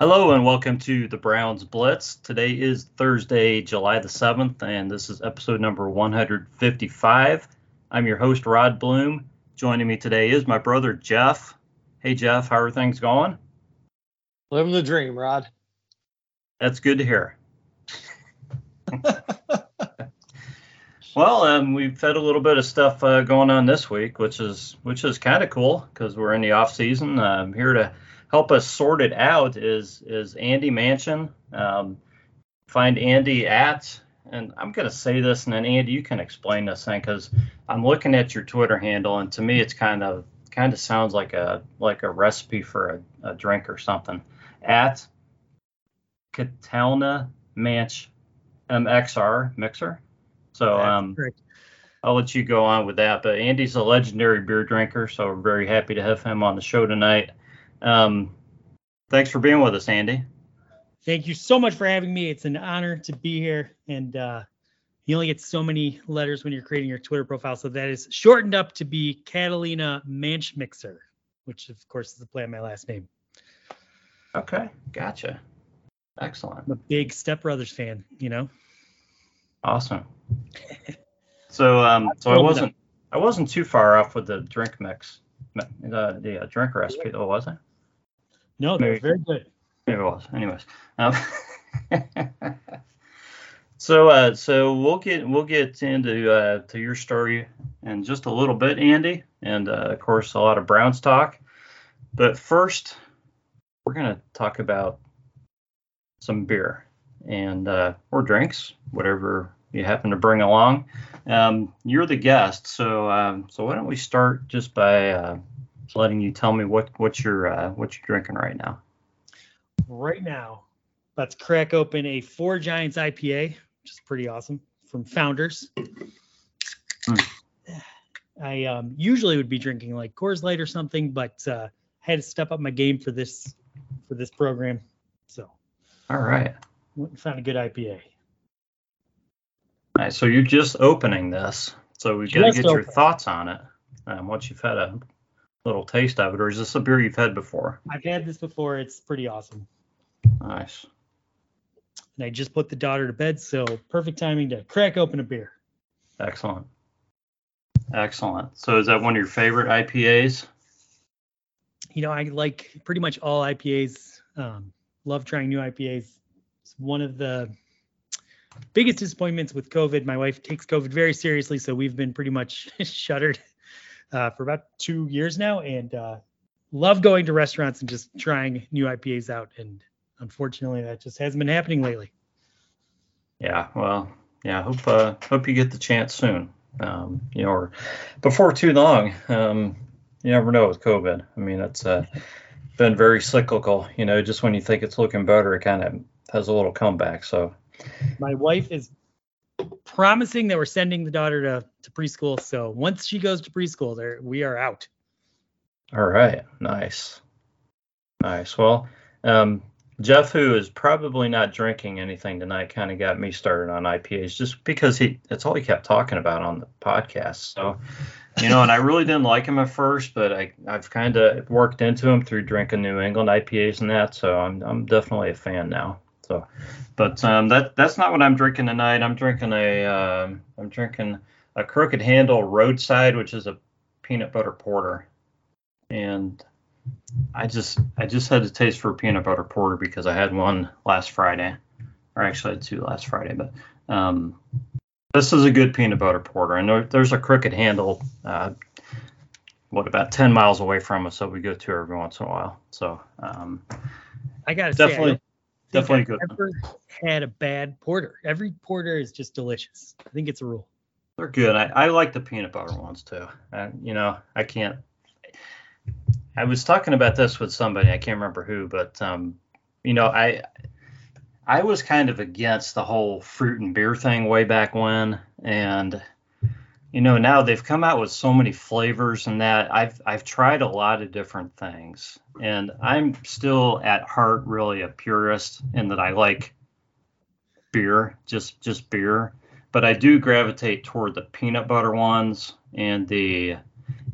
Hello and welcome to the Browns Blitz. Today is Thursday, July the 7th, and this is episode number 155. I'm your host, Rod Bloom. Joining me today is my brother, Jeff. Hey, Jeff, how are things going? Living the dream, Rod. That's good to hear. well, um, we've had a little bit of stuff uh, going on this week, which is which is kind of cool because we're in the off season. I'm here to help us sort it out is is Andy Manchen. Um, find Andy at, and I'm going to say this, and then Andy, you can explain this thing because I'm looking at your Twitter handle, and to me, it's kind of kind of sounds like a like a recipe for a, a drink or something. At Catalna Manch MXR mixer. So um, I'll let you go on with that. But Andy's a legendary beer drinker, so we're very happy to have him on the show tonight. Um, thanks for being with us, Andy. Thank you so much for having me. It's an honor to be here. And uh, you only get so many letters when you're creating your Twitter profile. So that is shortened up to be Catalina Manch Mixer, which of course is a play on my last name. Okay, gotcha. Excellent. I'm a big Step Brothers fan, you know. Awesome. so um, so I wasn't I wasn't too far off with the drink mix, the the uh, drink recipe, though, was I? No, that was very good. Maybe it was. Anyways, um, so uh, so we'll get we'll get into uh, to your story in just a little bit, Andy, and uh, of course a lot of Browns talk. But first, we're gonna talk about some beer and uh, or drinks, whatever you happen to bring along. Um, you're the guest, so um, so why don't we start just by uh, letting you tell me what what you're uh, what you're drinking right now. Right now, let's crack open a Four Giants IPA, which is pretty awesome from Founders. Hmm. I um, usually would be drinking like Coors Light or something, but uh, I had to step up my game for this for this program. So. All right. Went and found a good IPA. All right, so you're just opening this, so we've got to get open. your thoughts on it. Um, once you've had a little taste of it, or is this a beer you've had before? I've had this before. It's pretty awesome. Nice. And I just put the daughter to bed, so perfect timing to crack open a beer. Excellent. Excellent. So is that one of your favorite IPAs? You know, I like pretty much all IPAs. Um, love trying new IPAs. It's one of the biggest disappointments with COVID. My wife takes COVID very seriously, so we've been pretty much shuttered uh, for about two years now, and uh, love going to restaurants and just trying new IPAs out. And unfortunately, that just hasn't been happening lately. Yeah, well, yeah. Hope uh, hope you get the chance soon. Um, you know, or before too long. Um, you never know with COVID. I mean, it's uh, been very cyclical. You know, just when you think it's looking better, it kind of has a little comeback. So, my wife is promising that we're sending the daughter to, to preschool. So once she goes to preschool, there we are out. All right, nice, nice. Well, um, Jeff, who is probably not drinking anything tonight, kind of got me started on IPAs just because he that's all he kept talking about on the podcast. So, you know, and I really didn't like him at first, but I I've kind of worked into him through drinking New England IPAs and that. So I'm I'm definitely a fan now. So, but um, that that's not what I'm drinking tonight. I'm drinking a am um, drinking a Crooked Handle Roadside, which is a peanut butter porter, and I just I just had a taste for peanut butter porter because I had one last Friday, or actually I had two last Friday. But um, this is a good peanut butter porter. I know there's a Crooked Handle, uh, what about 10 miles away from us, so we go to every once in a while. So um, I gotta definitely. Say, Definitely good. Never had a bad porter. Every porter is just delicious. I think it's a rule. They're good. I, I like the peanut butter ones too. And you know, I can't. I was talking about this with somebody. I can't remember who, but um, you know, I I was kind of against the whole fruit and beer thing way back when, and you know now they've come out with so many flavors and that i've i've tried a lot of different things. And i'm still at heart really a purist in that i like beer just just beer. But i do gravitate toward the peanut butter ones and the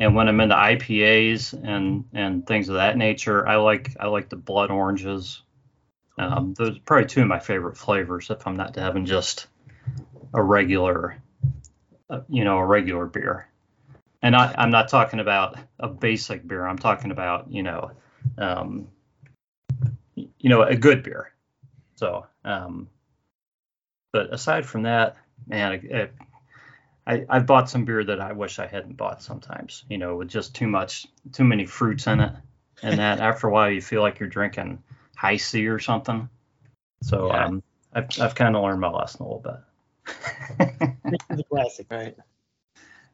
and when i'm into ipas and and things of that nature i like i like the blood oranges. Um, those are probably two of my favorite flavors if I'm not having just a regular, uh, you know, a regular beer. And I, I'm not talking about a basic beer. I'm talking about, you know, um, you know, a good beer. So, um, but aside from that, man, it, it, I, I've bought some beer that I wish I hadn't bought sometimes, you know, with just too much, too many fruits in it. And that after a while, you feel like you're drinking Hi-C or something. So Yeah. um, I've, I've kind of learned my lesson a little bit. A classic. Right.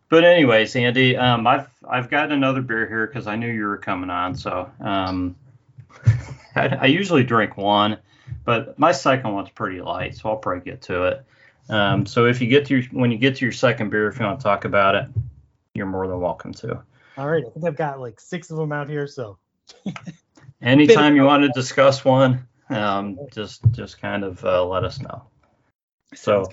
But anyways, Andy, um, I've I've got another beer here because I knew you were coming on. So um, I, I usually drink one, but my second one's pretty light, so I'll probably get to it. Um, so if you get to your when you get to your second beer, if you want to talk about it, you're more than welcome to. All right, I think I've got like six of them out here. So Anytime you want to discuss one, um, just just kind of uh, let us know. So.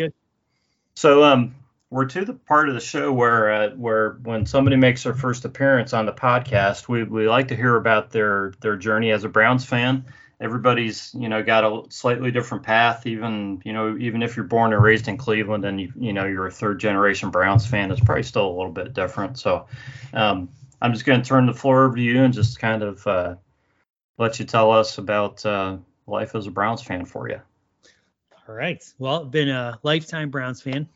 So um, we're to the part of the show where uh, where when somebody makes their first appearance on the podcast, we, we like to hear about their their journey as a Browns fan. Everybody's you know got a slightly different path. Even you know even if you're born and raised in Cleveland and you you know you're a third generation Browns fan, it's probably still a little bit different. So um, I'm just going to turn the floor over to you and just kind of uh, let you tell us about uh, life as a Browns fan for you. All right. Well, I've been a lifetime Browns fan.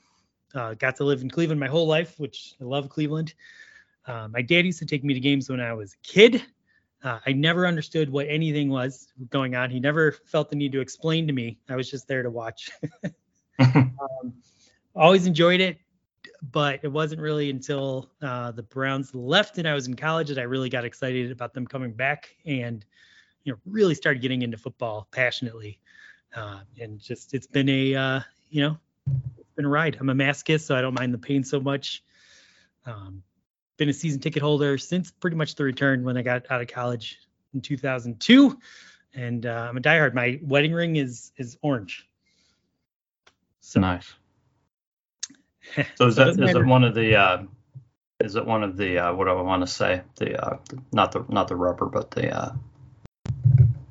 Uh, got to live in Cleveland my whole life, which I love Cleveland. Uh, my dad used to take me to games when I was a kid. Uh, I never understood what anything was going on. He never felt the need to explain to me. I was just there to watch. um, always enjoyed it, but it wasn't really until uh, the Browns left and I was in college that I really got excited about them coming back and you know really started getting into football passionately. Uh, and just it's been a uh, you know it's been a ride. I'm a masochist, so I don't mind the pain so much. Um, been a season ticket holder since pretty much the return when I got out of college in 2002, and uh, I'm a diehard. My wedding ring is is orange. So nice. So is So that is it one of the uh, is it one of the uh, what do I want to say the uh, not the not the rubber but the uh,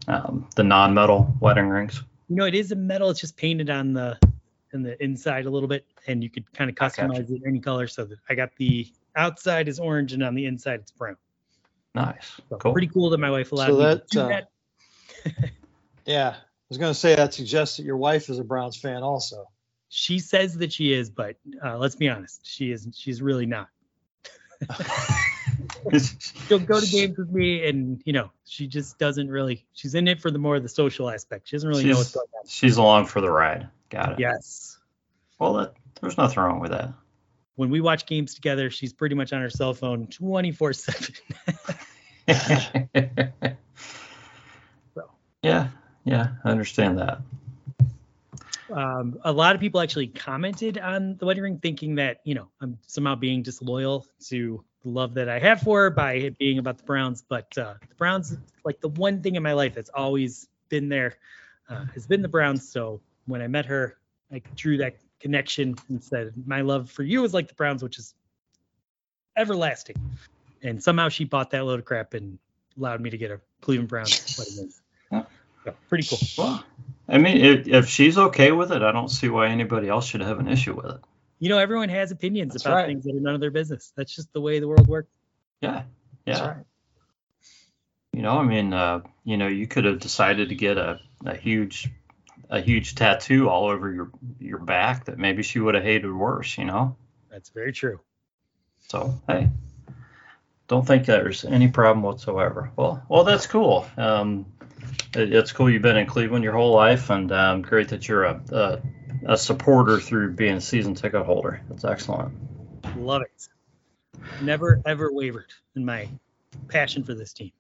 um, the non-metal wedding rings? You know, it is a metal. It's just painted on the in the inside a little bit, and you could kind of customize it any color. So that I got the outside is orange, and on the inside it's brown. Nice, So cool. Pretty cool that my wife allowed So me that, to do uh, that. Yeah. I was going to say that suggests that your wife is a Browns fan also. She says that she is, but uh, let's be honest, she is. She's really not. She'll go to games with me, and you know, she just doesn't really. She's in it for the more of the social aspect. She doesn't really know what's she's, going on. she's along for the ride. Got it. Yes. Well, that, there's nothing wrong with that. When we watch games together, she's pretty much on her cell phone 24 seven. So. yeah, yeah, I understand that. um, a lot of people actually commented on the wedding ring thinking that you know i'm somehow being disloyal to the love that i have for her by it being about the browns but uh, the browns like the one thing in my life that's always been there uh, has been the browns. So when i met her i drew that connection and said my love for you is like the browns which is everlasting. And somehow she bought that load of crap and allowed me to get a cleveland browns wedding ring so, pretty cool. Well, I mean, if, if she's okay with it, I don't see why anybody else should have an issue with it. You know, everyone has opinions That's about right. things that are none of their business. That's just the way the world works. Yeah, yeah. That's right. You know, I mean, uh, you know, you could have decided to get a, a huge a huge tattoo all over your your back that maybe she would have hated worse, you know? That's very true. So, hey, don't think there's any problem whatsoever. Well, well, that's cool. Um, it, it's cool you've been in Cleveland your whole life, and um, great that you're a, a a supporter through being a season ticket holder. That's excellent. Love it. Never ever wavered in my passion for this team.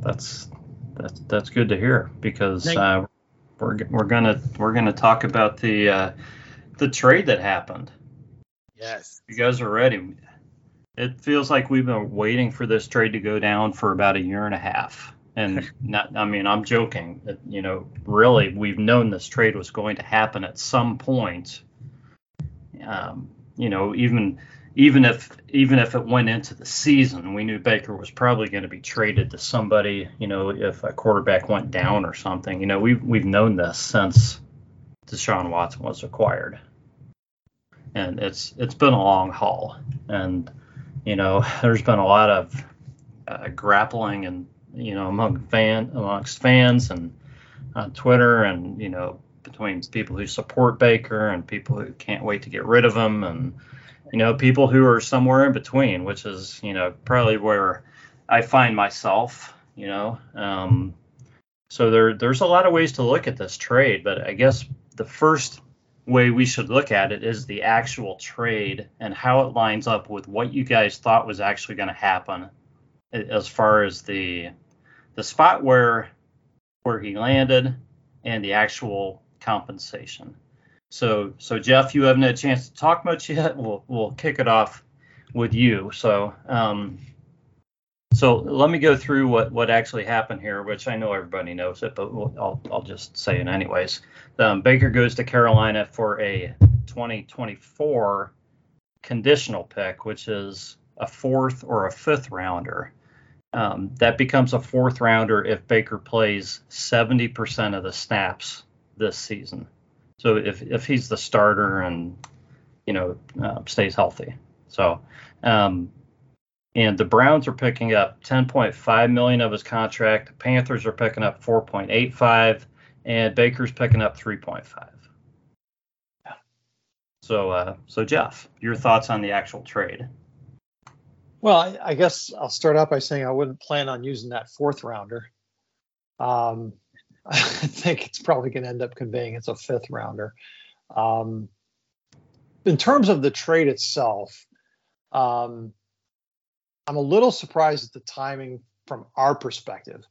That's that's that's good to hear because uh, we're we're gonna we're gonna talk about the uh, the trade that happened. Yes. You guys are ready. It feels like we've been waiting for this trade to go down for about a year and a half. And not, I mean, I'm joking. You know, really, we've known this trade was going to happen at some point. Um, you know, even even if even if it went into the season, we knew Baker was probably going to be traded to somebody. You know, if a quarterback went down or something. You know, we've we've known this since Deshaun Watson was acquired, and it's it's been a long haul. And you know, there's been a lot of uh, grappling and you know among fan amongst fans and on Twitter and you know between people who support Baker and people who can't wait to get rid of him and you know, people who are somewhere in between, which is, you know, probably where I find myself, you know. Um, so there, there's a lot of ways to look at this trade, but I guess the first way we should look at it is the actual trade and how it lines up with what you guys thought was actually going to happen as far as the the spot where where he landed and the actual compensation. So, so Jeff, you haven't had a chance to talk much yet. We'll we'll kick it off with you. So, um, so let me go through what what actually happened here, which I know everybody knows it, but we'll, I'll I'll just say it anyways. Um, Baker goes to Carolina for a 2024 conditional pick, which is a fourth or a fifth rounder. Um, that becomes a fourth rounder if Baker plays 70% of the snaps this season. So if if he's the starter and you know uh, stays healthy, so um, and the Browns are picking up 10.5 million of his contract. The Panthers are picking up 4.85, and Baker's picking up 3.5. Yeah. So uh, so Jeff, your thoughts on the actual trade? Well, I, I guess I'll start out by saying I wouldn't plan on using that fourth rounder. Um, I think it's probably going to end up conveying it's a fifth rounder. Um, in terms of the trade itself, um, I'm a little surprised at the timing from our perspective.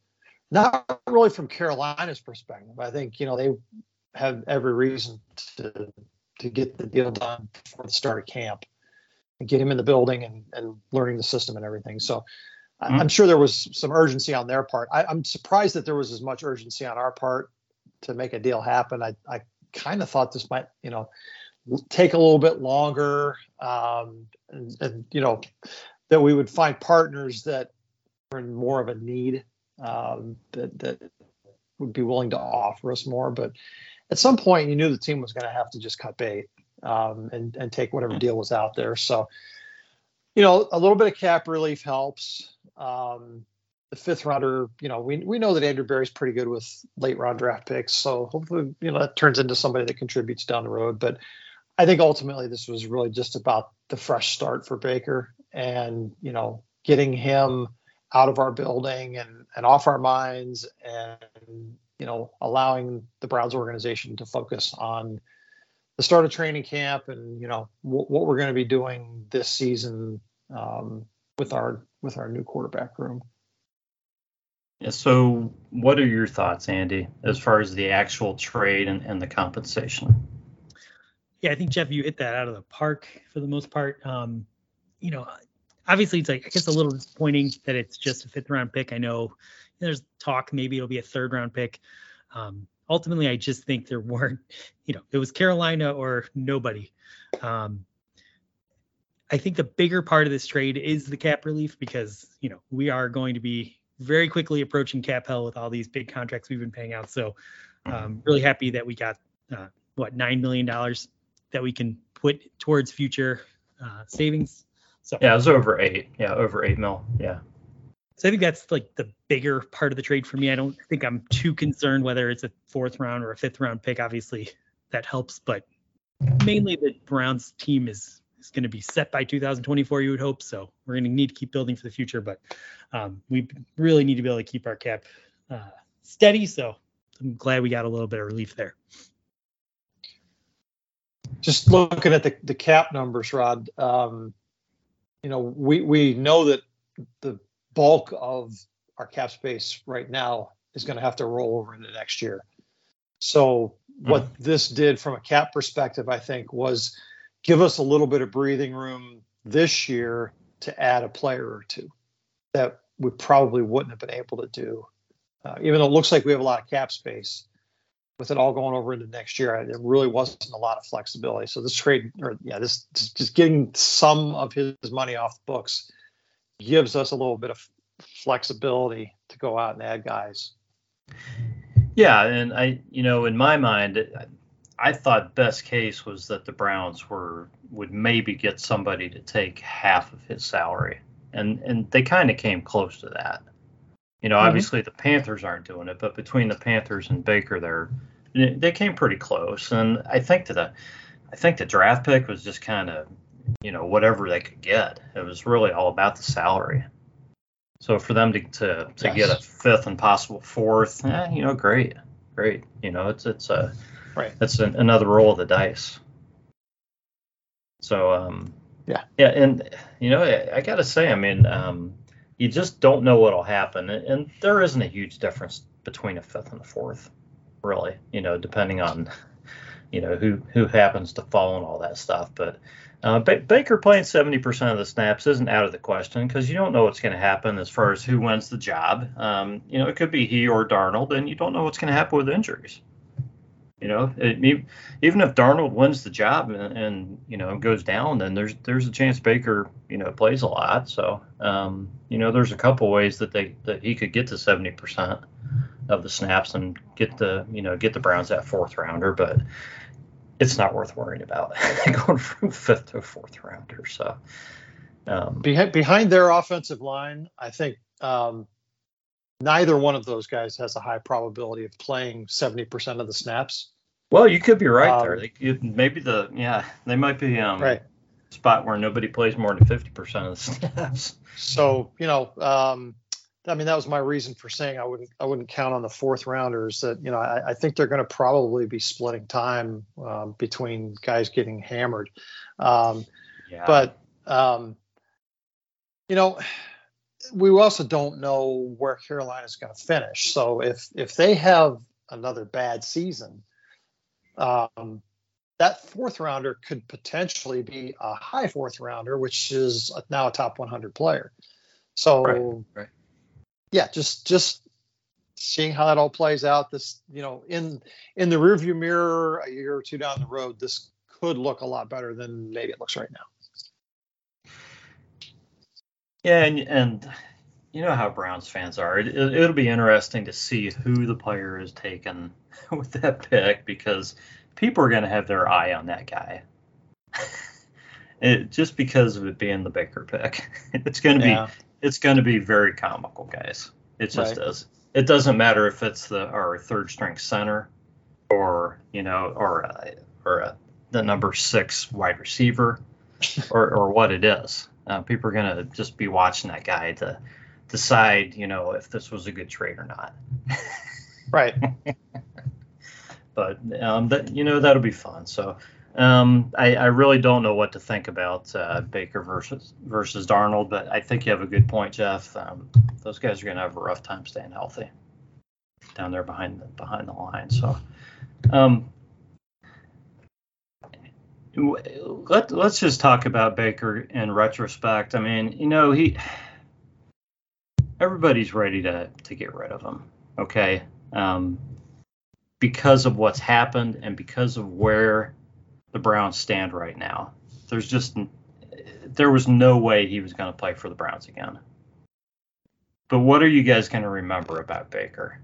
Not really from Carolina's perspective. I think you know they have every reason to to get the deal done before the start of camp and get him in the building and, and learning the system and everything. So Mm-hmm. I'm sure there was some urgency on their part. I, am surprised that there was as much urgency on our part to make a deal happen. I, I kind of thought this might, you know, take a little bit longer, um, and, and, you know, that we would find partners that were in more of a need um, that that would be willing to offer us more. But at some point, you knew the team was going to have to just cut bait um, and and take whatever deal was out there. So, you know, a little bit of cap relief helps. Um, the fifth rounder, you know, we we know that Andrew Berry's pretty good with late round draft picks, so hopefully, you know, that turns into somebody that contributes down the road. But I think ultimately this was really just about the fresh start for Baker and you know getting him out of our building and and off our minds and you know allowing the Browns organization to focus on the start of training camp and you know w- what we're going to be doing this season um, with our with our new quarterback room. Yeah, so what are your thoughts, Andy, as far as the actual trade and, and the compensation? Yeah, I think Jeff, you hit that out of the park for the most part. Um, you know, obviously it's like I guess a little disappointing that it's just a fifth round pick. I know there's talk maybe it'll be a third round pick. Um, ultimately, I just think there weren't, you know, it was Carolina or nobody. Um, I think the bigger part of this trade is the cap relief because you know we are going to be very quickly approaching cap hell with all these big contracts we've been paying out. So um, really happy that we got uh, what nine million dollars that we can put towards future uh, savings. So yeah, it was over eight. Yeah, over eight mil. Yeah. So I think that's like the bigger part of the trade for me. I don't think I'm too concerned whether it's a fourth round or a fifth round pick. Obviously, that helps, but mainly the Browns team is is going to be set by 2024, you would hope. So we're going to need to keep building for the future, but um, we really need to be able to keep our cap uh, steady. So I'm glad we got a little bit of relief there. Just looking at the, the cap numbers, Rod, um, you know, we, we know that the bulk of our cap space right now is going to have to roll over into next year. So what mm-hmm. this did from a cap perspective, I think, was – give us a little bit of breathing room this year to add a player or two that we probably wouldn't have been able to do. Uh, even though it looks like we have a lot of cap space, with it all going over into next year, there really wasn't a lot of flexibility. So this trade, or yeah, this just getting some of his money off the books gives us a little bit of flexibility to go out and add guys. Yeah, and I, you know, in my mind, I thought best case was that the Browns were would maybe get somebody to take half of his salary, and and they kind of came close to that. You know, mm-hmm. obviously the Panthers aren't doing it, but between the Panthers and Baker, they're they came pretty close. And I think that the I think the draft pick was just kind of you know whatever they could get. It was really all about the salary. So for them to to, to yes. get a fifth and possible fourth, eh, you know, great, great. You know, it's it's a right. It's an, another roll of the dice. So um, yeah, yeah, and you know, I, I gotta say, I mean, um, you just don't know what'll happen. And there isn't a huge difference between a fifth and a fourth, really, you know, depending on, you know, who, who happens to fall and all that stuff. But uh, ba- Baker playing 70% of the snaps isn't out of the question because you don't know what's going to happen as far as who wins the job. Um, you know, it could be he or Darnold, and you don't know what's going to happen with injuries. You know, it, even if Darnold wins the job and, and, you know goes down, then there's there's a chance Baker you know plays a lot. So um, you know, there's a couple ways that they that he could get to 70 percent of the snaps and get the you know get the Browns that fourth rounder, but it's not worth worrying about going from fifth to fourth rounder. So um, behind behind their offensive line, I think um, neither one of those guys has a high probability of playing 70% of the snaps. Well, you could be right um, there. They, you, maybe the yeah, they might be um, right spot where nobody plays more than 50% of the snaps. So you know, um, I mean, that was my reason for saying I wouldn't I wouldn't count on the fourth rounders. That you know, I, I think they're going to probably be splitting time um, between guys getting hammered. Um, yeah. But um, you know, we also don't know where Carolina is going to finish. So if if they have another bad season, um, that fourth rounder could potentially be a high fourth rounder, which is now a top 100 player. So, right, right. Yeah, just just seeing how that all plays out. This, you know, in in the rearview mirror, a year or two down the road, this could look a lot better than maybe it looks right now. Yeah, and, and you know how Browns fans are. It, will it, be interesting to see who the player is taken with that pick because people are going to have their eye on that guy. it, just because of it being the Baker pick, it's going to yeah. be it's going to be very comical, guys. It just right. is. It doesn't matter if it's the our third string center or you know or uh, or uh, the number six wide receiver or or what it is. Uh, people are gonna just be watching that guy to decide, you know, if this was a good trade or not. right. but um, that you know that'll be fun. So um, I, I, really don't know what to think about uh, Baker versus versus Darnold, but I think you have a good point, Jeff. Um, those guys are gonna have a rough time staying healthy down there behind the behind the line. So. Um, let, let's just talk about Baker in retrospect. I mean, you know, he everybody's ready to to get rid of him. Okay, um, because of what's happened and because of where the Browns stand right now. There's just there was no way he was going to play for the Browns again. But what are you guys going to remember about Baker?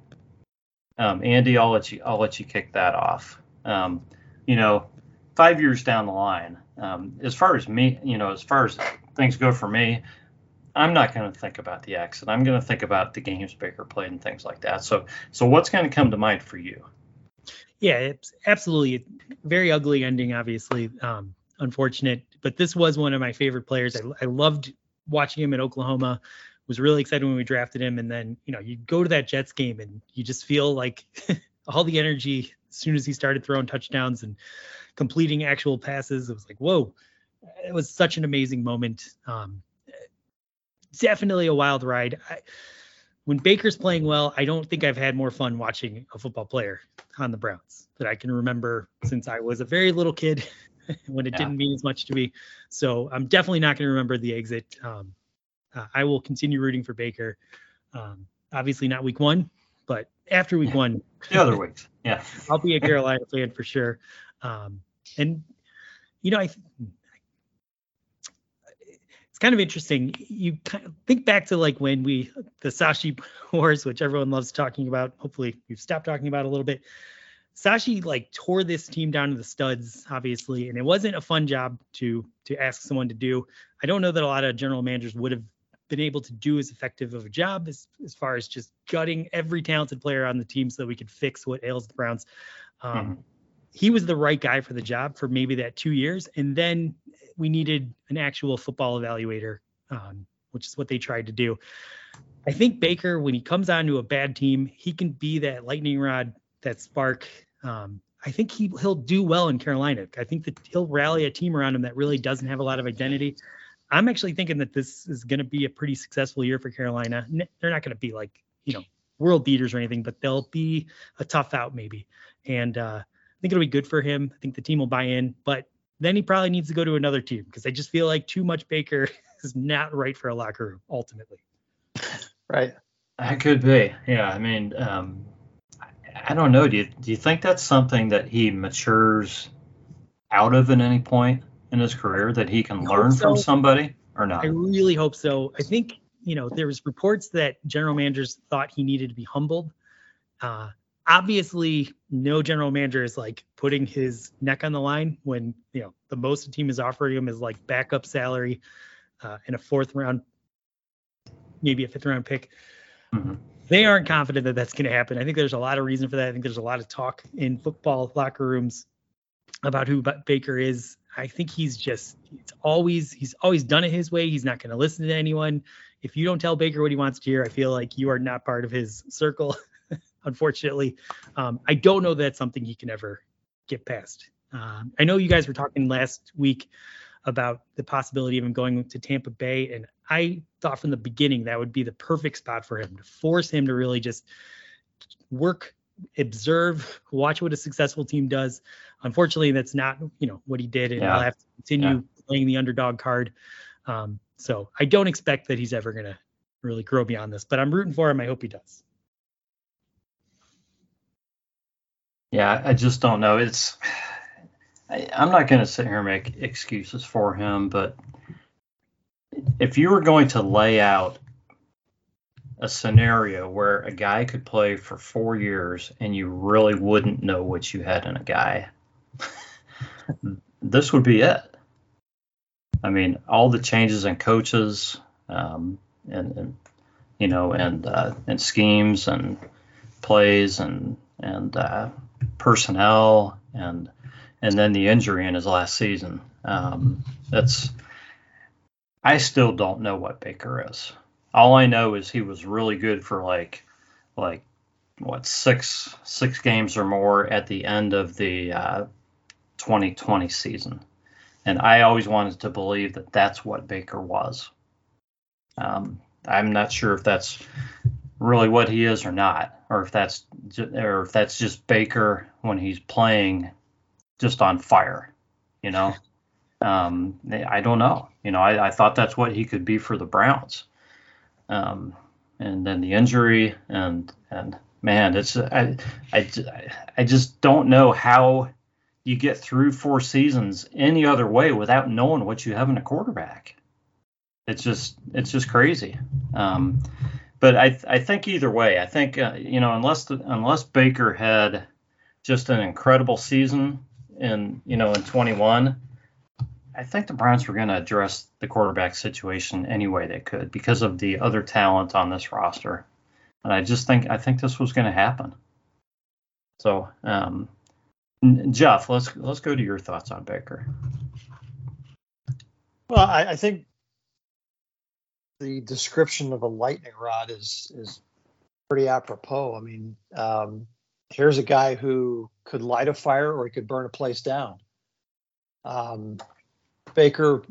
Um, Andy, I'll let you I'll let you kick that off. Um, you know, five years down the line, um, as far as me, you know, as far as things go for me, I'm not going to think about the accident. I'm going to think about the games Baker played and things like that. So, so what's going to come to mind for you? Yeah, it's absolutely very ugly ending. Obviously, um, unfortunate, but this was one of my favorite players. I, I loved watching him at Oklahoma. Was really excited when we drafted him, and then you know you go to that Jets game and you just feel like all the energy as soon as he started throwing touchdowns and completing actual passes. It was like whoa, it was such an amazing moment. Um, definitely a wild ride. I, when Baker's playing well, I don't think I've had more fun watching a football player on the Browns that I can remember since I was a very little kid when it yeah. didn't mean as much to me. So I'm definitely not going to remember the exit. Um, uh, I will continue rooting for Baker. Um, obviously not week one, but after week one, the other weeks, yeah, I'll be a Carolina fan for sure. Um, and you know, I it's kind of interesting. You kind of think back to like when we the Sashi wars, which everyone loves talking about. Hopefully, we've stopped talking about a little bit. Sashi like tore this team down to the studs, obviously, and it wasn't a fun job to to ask someone to do. I don't know that a lot of general managers would have been able to do as effective of a job as, as far as just gutting every talented player on the team so that we could fix what ails the Browns. Um, mm-hmm. He was the right guy for the job for maybe that two years, and then we needed an actual football evaluator, um, which is what they tried to do. I think Baker, when he comes onto a bad team, he can be that lightning rod, that spark. Um, I think he he'll do well in Carolina. I think that he'll rally a team around him that really doesn't have a lot of identity. I'm actually thinking that this is going to be a pretty successful year for Carolina. They're not going to be like you know world beaters or anything, but they'll be a tough out maybe. And uh, I think it'll be good for him. I think the team will buy in, but then he probably needs to go to another team because I just feel like too much Baker is not right for a locker room ultimately. Right. That could be. Yeah. I mean, um, I don't know. Do you do you think that's something that he matures out of at any point in his career that he can learn so. from somebody or not? I really hope so. I think you know there was reports that general managers thought he needed to be humbled. Uh, obviously no general manager is like putting his neck on the line when you know the most the team is offering him is like backup salary uh, and a fourth round maybe a fifth round pick. Mm-hmm. they aren't confident that that's going to happen. I think there's a lot of reason for that. I think there's a lot of talk in football locker rooms about who baker is. I think he's just it's always he's always done it his way. He's not going to listen to anyone. If you don't tell baker what he wants to hear i feel like you are not part of his circle unfortunately. Um, I don't know that's something he can ever get past. Um, I know you guys were talking last week about the possibility of him going to Tampa Bay, and I thought from the beginning that would be the perfect spot for him to force him to really just work, observe, watch what a successful team does. Unfortunately, that's not you know what he did, and yeah. he'll have to continue yeah. playing the underdog card. Um, so I don't expect that he's ever gonna really grow beyond this, but I'm rooting for him. I hope he does. Yeah, I just don't know. It's I, I'm not going to sit here and make excuses for him, but if you were going to lay out a scenario where a guy could play for four years and you really wouldn't know what you had in a guy, this would be it. I mean, all the changes in coaches, um, and, and, you know, and uh, and schemes and plays and and uh, personnel and and then the injury in his last season. Um, that's I still don't know what Baker is. All I know is he was really good for like like what six six games or more at the end of the uh, 2020 season, and I always wanted to believe that that's what Baker was. Um, I'm not sure if that's really what he is or not, or if that's or if that's just Baker when he's playing just on fire, you know. Um, I don't know. You know, I, I thought that's what he could be for the Browns. Um, and then the injury and and man, it's I, I I just don't know how you get through four seasons any other way without knowing what you have in a quarterback. It's just it's just crazy. Um, but I I think either way, I think uh, you know unless the, unless Baker had just an incredible season in you know in 21, I think the Browns were going to address the quarterback situation any way they could because of the other talent on this roster, and I just think I think this was going to happen. So, um, Jeff, let's let's go to your thoughts on Baker. Well, I, I think the description of a lightning rod is is pretty apropos. I mean, um, here's a guy who could light a fire or he could burn a place down. Um, Baker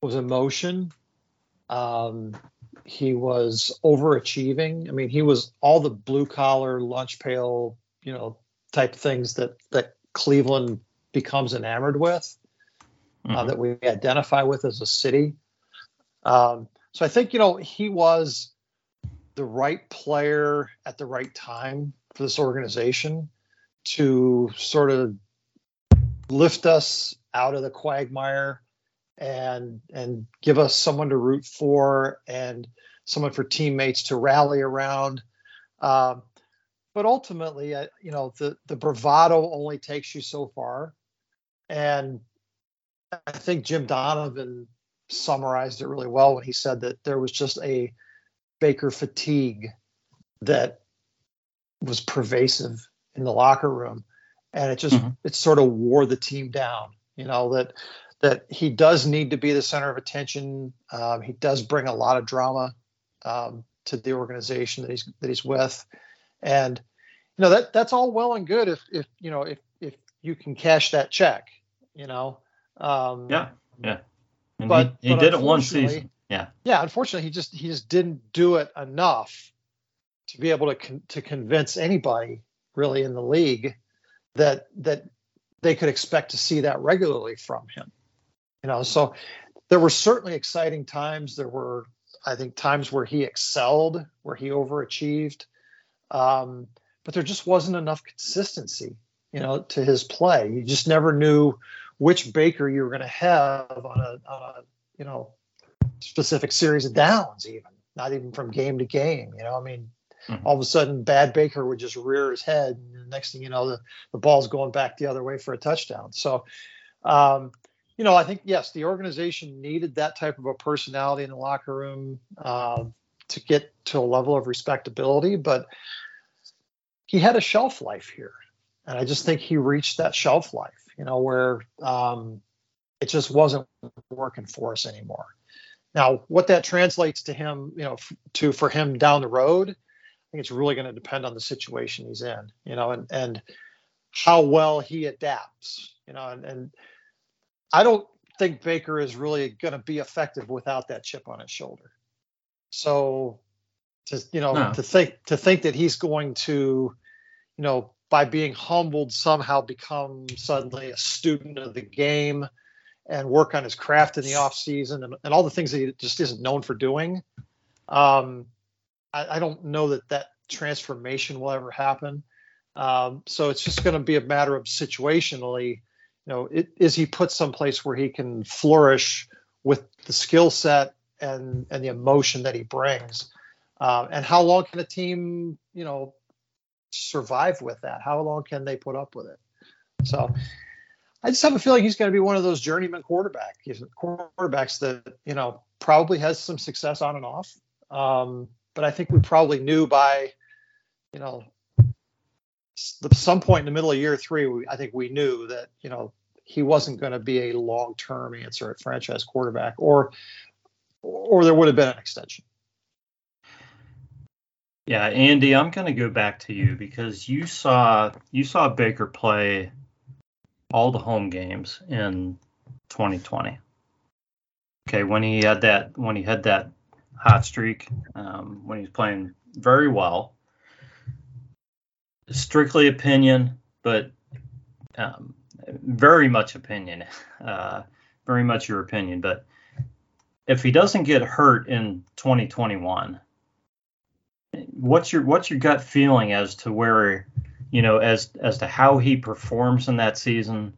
was emotion. Um, he was overachieving. I mean, he was all the blue collar, lunch pail, you know, type things that that Cleveland becomes enamored with, uh, mm-hmm. uh, that we identify with as a city. Um, so I think you know he was the right player at the right time for this organization to sort of lift us out of the quagmire and and give us someone to root for and someone for teammates to rally around. Um, but ultimately, uh, you know, the the bravado only takes you so far, and I think Jim Donovan summarized it really well when he said that there was just a Baker fatigue that was pervasive in the locker room, and it just mm-hmm. it sort of wore the team down. You know that that he does need to be the center of attention. Um, he does bring a lot of drama um, to the organization that he's that he's with, and you know that that's all well and good if if you know if if you can cash that check, you know. Um, yeah, yeah. And but he, he but did it one season. Yeah. Yeah. Unfortunately, he just he just didn't do it enough to be able to con- to convince anybody really in the league that that they could expect to see that regularly from him. You know, so there were certainly exciting times. There were, I think, times where he excelled, where he overachieved. Um, but there just wasn't enough consistency, you know, to his play. You just never knew which Baker you were going to have on a, on a, you know, specific series of downs, even not even from game to game. You know, I mean, mm-hmm. all of a sudden, bad Baker would just rear his head, and the next thing you know, the, the ball's going back the other way for a touchdown. So, um, you know, I think yes, the organization needed that type of a personality in the locker room uh, to get to a level of respectability, but he had a shelf life here, and I just think he reached that shelf life. You know, where um, it just wasn't working for us anymore. Now, what that translates to him, you know, f- to for him down the road, I think it's really going to depend on the situation he's in, you know, and and how well he adapts, you know, and, and I don't think Baker is really going to be effective without that chip on his shoulder. So to you know no. to think to think that he's going to you know by being humbled somehow become suddenly a student of the game and work on his craft in the off season and, and all the things that he just isn't known for doing. Um, I, I, don't know that that transformation will ever happen. Um, so it's just going to be a matter of situationally you know, it, is he put someplace where he can flourish with the skill set and and the emotion that he brings, um, and how long can a team, you know, survive with that? How long can they put up with it? So, I just have a feeling he's going to be one of those journeyman quarterback quarterbacks that you know probably has some success on and off. Um, but I think we probably knew by, you know, some point in the middle of year three, we, I think we knew that you know he wasn't going to be a long-term answer at franchise quarterback, or or there would have been an extension. Yeah, Andy, I'm going to go back to you because you saw you saw Baker play all the home games in 2020. Okay, when he had that when he had that hot streak, um, when he was playing very well, strictly opinion, but um, very much opinion, uh, very much your opinion. But if he doesn't get hurt in 2021, what's your what's your gut feeling as to where you know as as to how he performs in that season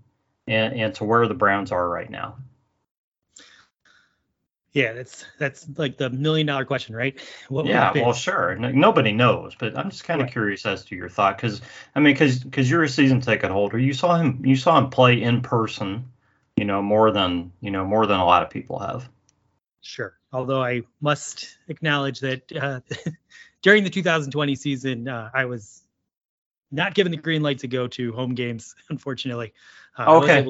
and and to where the Browns are right now? Yeah, that's that's like the million dollar question, right? What yeah, well, sure. No, nobody knows, but I'm just kind of right. curious as to your thought, because I mean, because because you're a season ticket holder, you saw him you saw him play in person, you know, more than you know more than a lot of people have. Sure. Although I must acknowledge that uh, during the 2020 season, uh, I was not given the green light to go to home games, unfortunately. Uh, okay.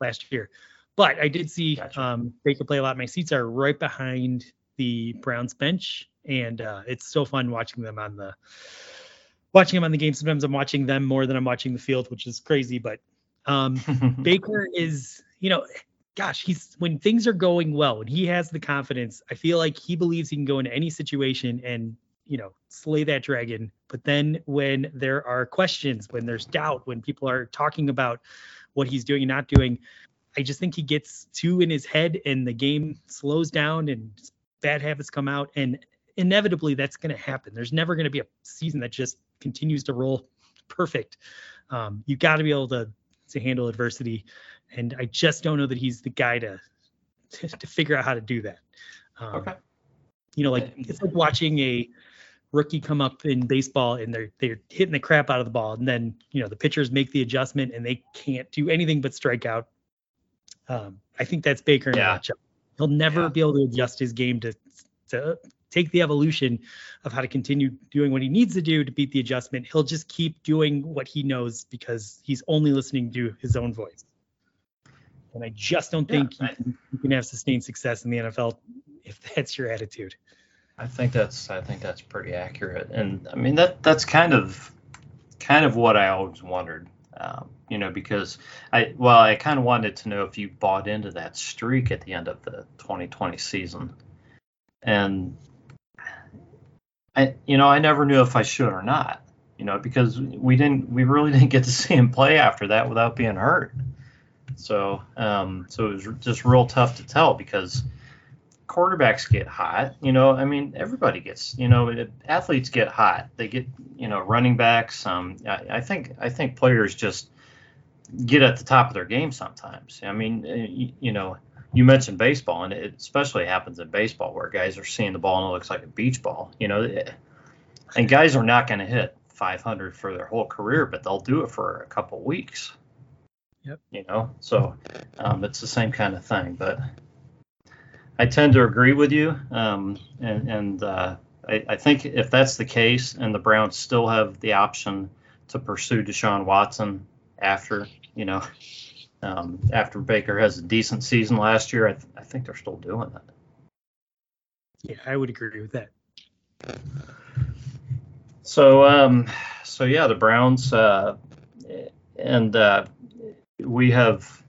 last year. But I did see gotcha. um, Baker play a lot. My seats are right behind the Browns bench, and uh, it's so fun watching them on the watching them on the game. Sometimes I'm watching them more than I'm watching the field, which is crazy. But um, Baker is, you know, gosh, he's when things are going well and he has the confidence. I feel like he believes he can go into any situation and you know slay that dragon. But then when there are questions, when there's doubt, when people are talking about what he's doing and not doing, I just think he gets too in his head and the game slows down and bad habits come out. And inevitably that's going to happen. There's never going to be a season that just continues to roll perfect. Um, you got to be able to to handle adversity, and I just don't know that he's the guy to to, to figure out how to do that. Um, okay. You know, like it's like watching a rookie come up in baseball and they're they're hitting the crap out of the ball, and then you know the pitchers make the adjustment and they can't do anything but strike out. Um, I think that's Baker in yeah. He'll never yeah. be able to adjust his game to to take the evolution of how to continue doing what he needs to do to beat the adjustment. He'll just keep doing what he knows because he's only listening to his own voice. And I just don't think yeah, you, can, you can have sustained success in the NFL if that's your attitude. I think that's I think that's pretty accurate, and I mean that that's kind of kind of what I always wondered, um, you know, because I well I kind of wanted to know if you bought into that streak at the end of the 2020 season, and I you know I never knew if I should or not, you know, because we didn't we really didn't get to see him play after that without being hurt, so um so it was just real tough to tell because quarterbacks get hot. You know, I mean, everybody gets. You know, athletes get hot. They get. You know, running backs. Um, I, I think I think players just get at the top of their game sometimes. I mean, uh, you, you know, you mentioned baseball, and it especially happens in baseball where guys are seeing the ball and it looks like a beach ball. You know, eh, and guys are not going to hit 500 for their whole career, but they'll do it for a couple weeks. Yep. You know, so um, it's the same kind of thing, but I tend to agree with you, um, and, and uh, I, I, think if that's the case, and the Browns still have the option to pursue Deshaun Watson after you know um, after Baker has a decent season last year, I, th- I think they're still doing it. Yeah, I would agree with that. So, um, so yeah, the Browns, uh, and uh, we have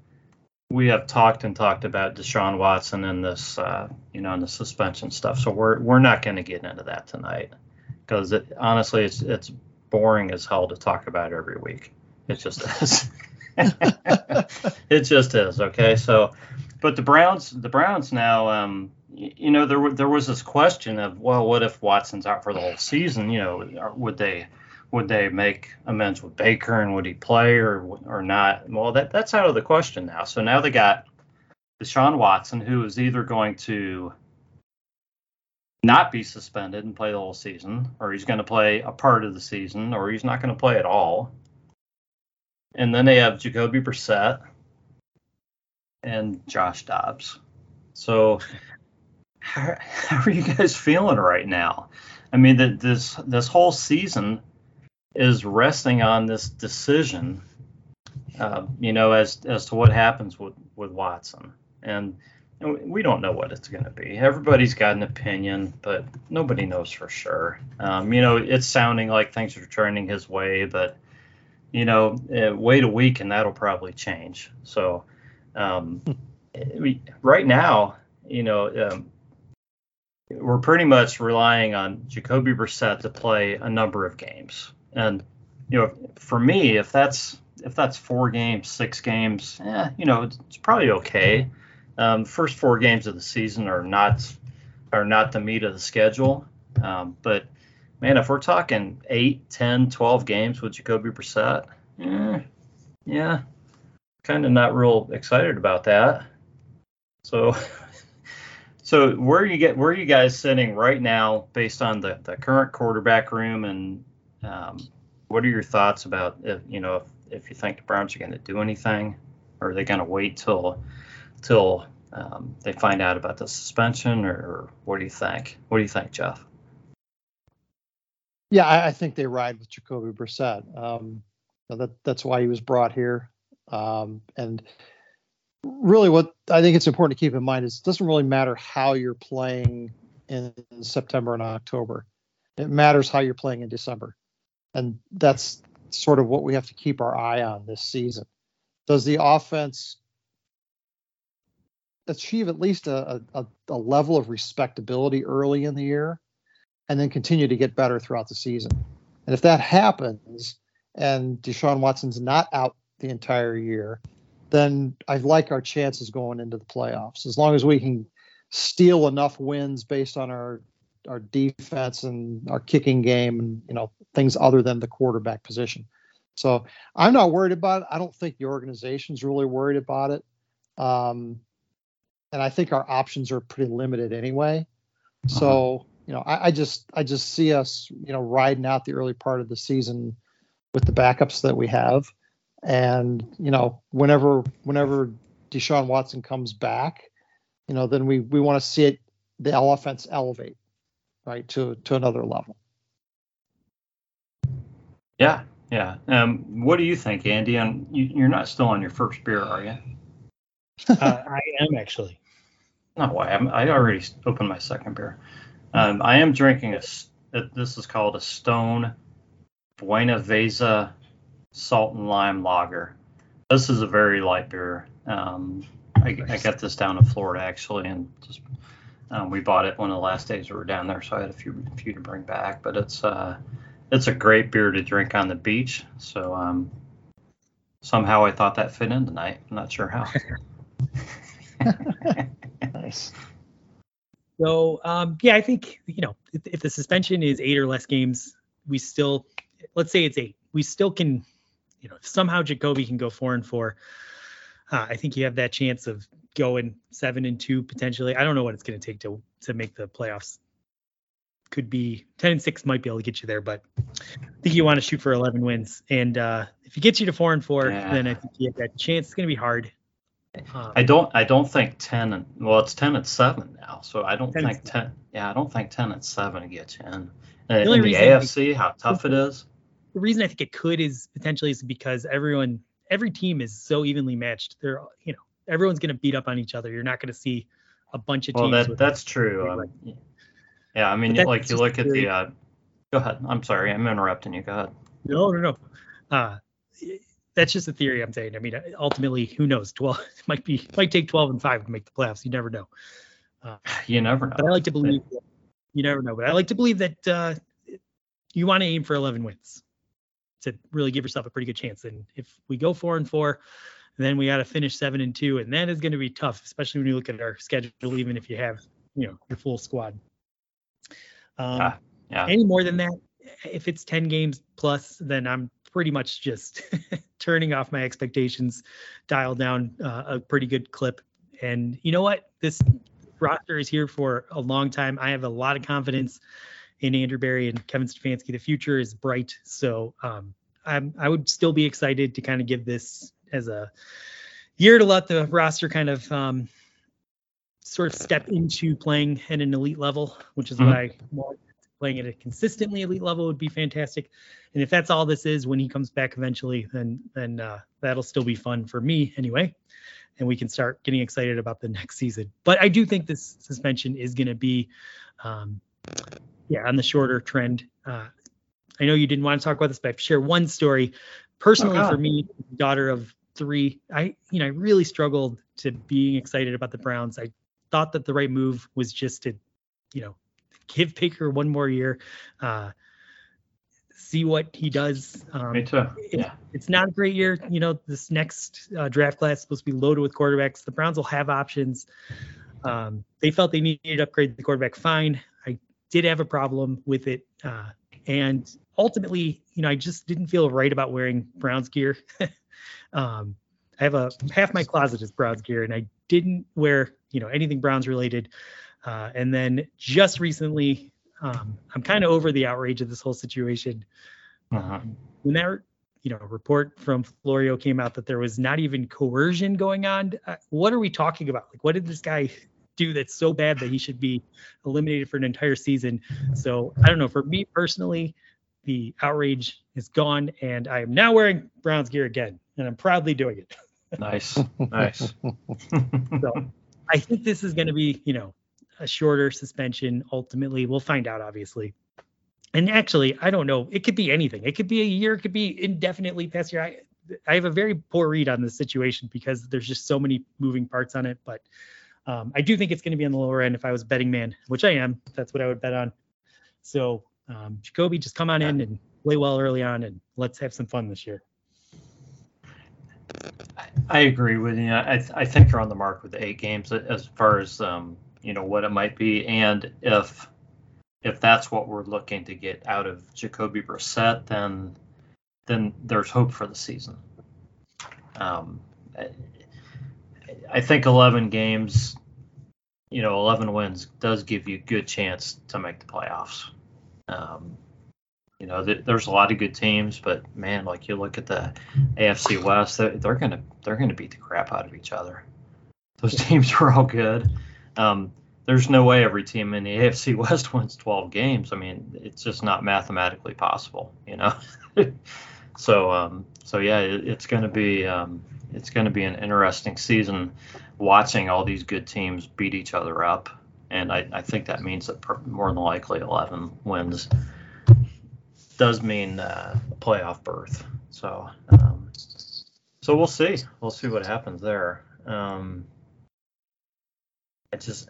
we have talked and talked about Deshaun Watson and this, uh, you know, and the suspension stuff. So we're we're not going to get into that tonight because it, honestly, it's it's boring as hell to talk about every week. It just is. it just is. Okay, so, but the Browns, the Browns now, um, you know, there there was this question of, well, what if Watson's out for the whole season? You know, would they would they make amends with Baker and would he play or or not? Well, that that's out of the question now. So now they got Deshaun Watson, who is either going to not be suspended and play the whole season, or he's going to play a part of the season, or he's not going to play at all. And then they have Jacoby Brissett and Josh Dobbs. So how, how are you guys feeling right now? I mean, that this this whole season is resting on this decision, uh, you know, as as to what happens with with Watson, and, and we don't know what it's going to be. Everybody's got an opinion, but nobody knows for sure. Um, you know, it's sounding like things are turning his way, but you know, uh, wait a week and that'll probably change. So, um, we, right now, you know. Um, we're pretty much relying on Jacoby Brissett to play a number of games. And you know, for me, if that's if that's four games, six games, yeah, you know, it's, it's probably okay. Um, first four games of the season are not are not the meat of the schedule. Um, but man, if we're talking 8, 10, 12 games with Jacoby Brissett, yeah, yeah, kind of not real excited about that. So, so where you get where are you guys sitting right now based on the, the current quarterback room and um, what are your thoughts about if you know if, if you think the Browns are going to do anything, or are they going to wait till till um, they find out about the suspension, or, what do you think? What do you think, Jeff? Yeah, I, I think they ride with Jacoby Brissett. Um, that that's why he was brought here, um, and really, what I think it's important to keep in mind is it doesn't really matter how you're playing in September and October. It matters how you're playing in December and that's sort of what we have to keep our eye on this season. Does the offense achieve at least a, a, a, level of respectability early in the year and then continue to get better throughout the season? And if that happens and Deshaun Watson's not out the entire year, then I like our chances going into the playoffs. As long as we can steal enough wins based on our our defense and our kicking game and you know things other than the quarterback position. So I'm not worried about it. I don't think the organization's really worried about it. Um, and I think our options are pretty limited anyway. So, uh-huh. you know, I, I, just I just see us, you know, riding out the early part of the season with the backups that we have. And, you know, whenever whenever Deshaun Watson comes back, you know, then we we want to see it the offense elevate, right, to to another level. Yeah, yeah. Um, what do you think, Andy? And you, are not still on your first beer, are you? uh, I am actually. No way. I'm, I already opened my second beer. Um, I am drinking a. This is called a Stone Buenaveza Salt and Lime Lager. This is a very light beer. Um, I, I, got this down in Florida actually, and just um, we bought it one of the last days we were down there, so I had a few few to bring back. But it's uh, it's a great beer to drink on the beach. So um, somehow I thought that fit in tonight. I'm not sure how. nice. So um, yeah, I think you know if, if, the suspension is eight or less games, we still let's say it's eight, we still can, you know, if somehow Jacoby can go four and four. Uh, I think you have that chance of going seven and two potentially. I don't know what it's going to take to to make the playoffs. Could be ten and six might be able to get you there, but I think you want to shoot for eleven wins. And uh, if it gets you to four and four, yeah. then I think you have that chance. It's going to be hard. Um, I don't. I don't think ten. And, well, it's ten and seven now, so I don't think ten. Yeah, I don't think ten and seven gets you in. Uh, in the AFC, how tough it is. The reason I think it could is potentially is because everyone, every team is so evenly matched. They're, you know, everyone's going to beat up on each other. You're not going to see a bunch of teams. Well, that, that's true. Um, yeah, I mean, like you look at the. Uh, go ahead. I'm sorry, I'm interrupting you. Go ahead. No, no, no. Uh, that's just a theory I'm saying. I mean, ultimately, who knows? 12 might be might take 12 and five to make the playoffs. You never know. Uh, you never know. But I like to believe. Yeah. You never know, but I like to believe that uh, you want to aim for 11 wins to really give yourself a pretty good chance. And if we go four and four, then we got to finish seven and two, and that is going to be tough, especially when you look at our schedule. Even if you have, you know, your full squad. Um, yeah, yeah. Any more than that, if it's 10 games plus, then I'm pretty much just turning off my expectations, dial down uh, a pretty good clip. And you know what? This roster is here for a long time. I have a lot of confidence in Andrew Berry and Kevin Stefanski. The future is bright. So um, I'm, I would still be excited to kind of give this as a year to let the roster kind of um, sort of step into playing at an elite level, which is mm-hmm. what I want playing at a consistently elite level would be fantastic. And if that's all this is when he comes back eventually, then then uh, that'll still be fun for me anyway. And we can start getting excited about the next season. But I do think this suspension is going to be, um, yeah, on the shorter trend. Uh, I know you didn't want to talk about this, but I share one story. Personally, oh, for me, daughter of three, I you know I really struggled to being excited about the Browns. I thought that the right move was just to, you know, give Baker one more year. Uh, see what he does. Um, Me too. Yeah. it's not a great year. You know, this next uh, draft class is supposed to be loaded with quarterbacks. The Browns will have options. Um, they felt they needed to upgrade the quarterback. Fine. I did have a problem with it. Uh, and ultimately, you know, I just didn't feel right about wearing Browns gear. um, I have a half my closet is Browns gear, and I didn't wear, you know, anything Browns related. Uh, and then just recently, um, I'm kind of over the outrage of this whole situation. Uh-huh. Um, when that you know report from Florio came out that there was not even coercion going on, uh, what are we talking about? Like, what did this guy do that's so bad that he should be eliminated for an entire season? So I don't know. For me personally, the outrage is gone, and I am now wearing Browns gear again, and I'm proudly doing it. nice, nice. so I think this is going to be, you know, a shorter suspension ultimately. We'll find out, obviously. And actually, I don't know. It could be anything. It could be a year. It could be indefinitely past year. I, I have a very poor read on this situation because there's just so many moving parts on it. But um, I do think it's going to be on the lower end if I was betting man, which I am. That's what I would bet on. So um, Jacoby, just come on in and play well early on, and let's have some fun this year. I agree with you. I, I think you're on the mark with eight games as far as um, you know what it might be, and if if that's what we're looking to get out of Jacoby Brissett, then then there's hope for the season. Um, I think 11 games, you know, 11 wins does give you a good chance to make the playoffs. Um, you know, th- there's a lot of good teams, but man, like you look at the AFC West, they're, they're gonna they're gonna beat the crap out of each other. Those teams are all good. Um, there's no way every team in the AFC West wins 12 games. I mean, it's just not mathematically possible, you know. so, um, so yeah, it, it's going to be um, it's going to be an interesting season watching all these good teams beat each other up, and I, I think that means that per, more than likely 11 wins does mean uh, a playoff berth. So, um, so we'll see. We'll see what happens there. Um, I just,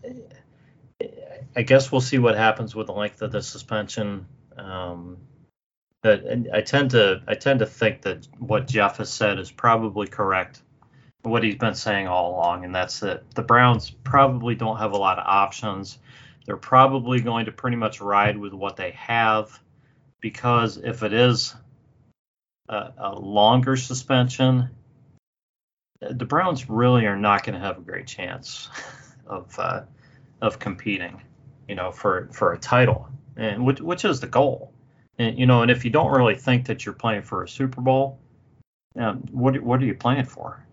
I guess we'll see what happens with the length of the suspension. Um, but I tend to, I tend to think that what Jeff has said is probably correct. What he's been saying all along, and that's that the Browns probably don't have a lot of options. They're probably going to pretty much ride with what they have, because if it is a, a longer suspension, the Browns really are not going to have a great chance. of uh, of competing, you know, for for a title, and which which is the goal. And you know, and if you don't really think that you're playing for a Super Bowl, um, what what are you playing for?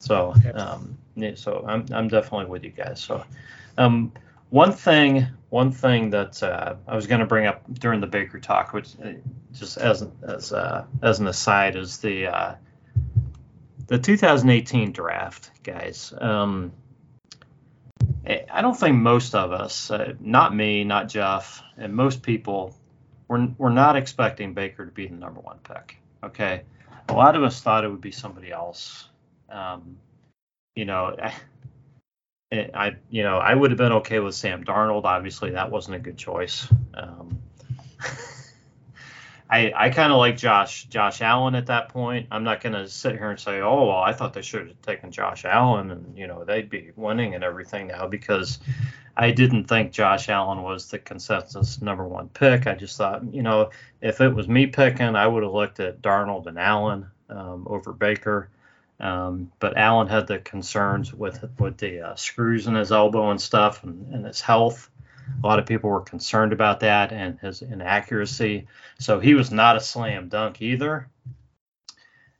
So, um, yeah, so I'm I'm definitely with you guys. So, um, one thing one thing that uh, I was going to bring up during the Baker talk, which uh, just as as uh, as an aside, is the uh, the 2018 draft, guys. Um, I don't think most of us, uh, not me, not Jeff, and most people, we're, we're not expecting Baker to be the number one pick. Okay. A lot of us thought it would be somebody else. Um, you know, I, I, you know, I would have been okay with Sam Darnold. Obviously, that wasn't a good choice. Um, I, I kind of like Josh Josh Allen at that point. I'm not going to sit here and say, oh well, I thought they should have taken Josh Allen and you know they'd be winning and everything now because I didn't think Josh Allen was the consensus number one pick. I just thought you know if it was me picking, I would have looked at Darnold and Allen um, over Baker. Um, but Allen had the concerns with with the uh, screws in his elbow and stuff and, and his health. A lot of people were concerned about that and his inaccuracy. So he was not a slam dunk either.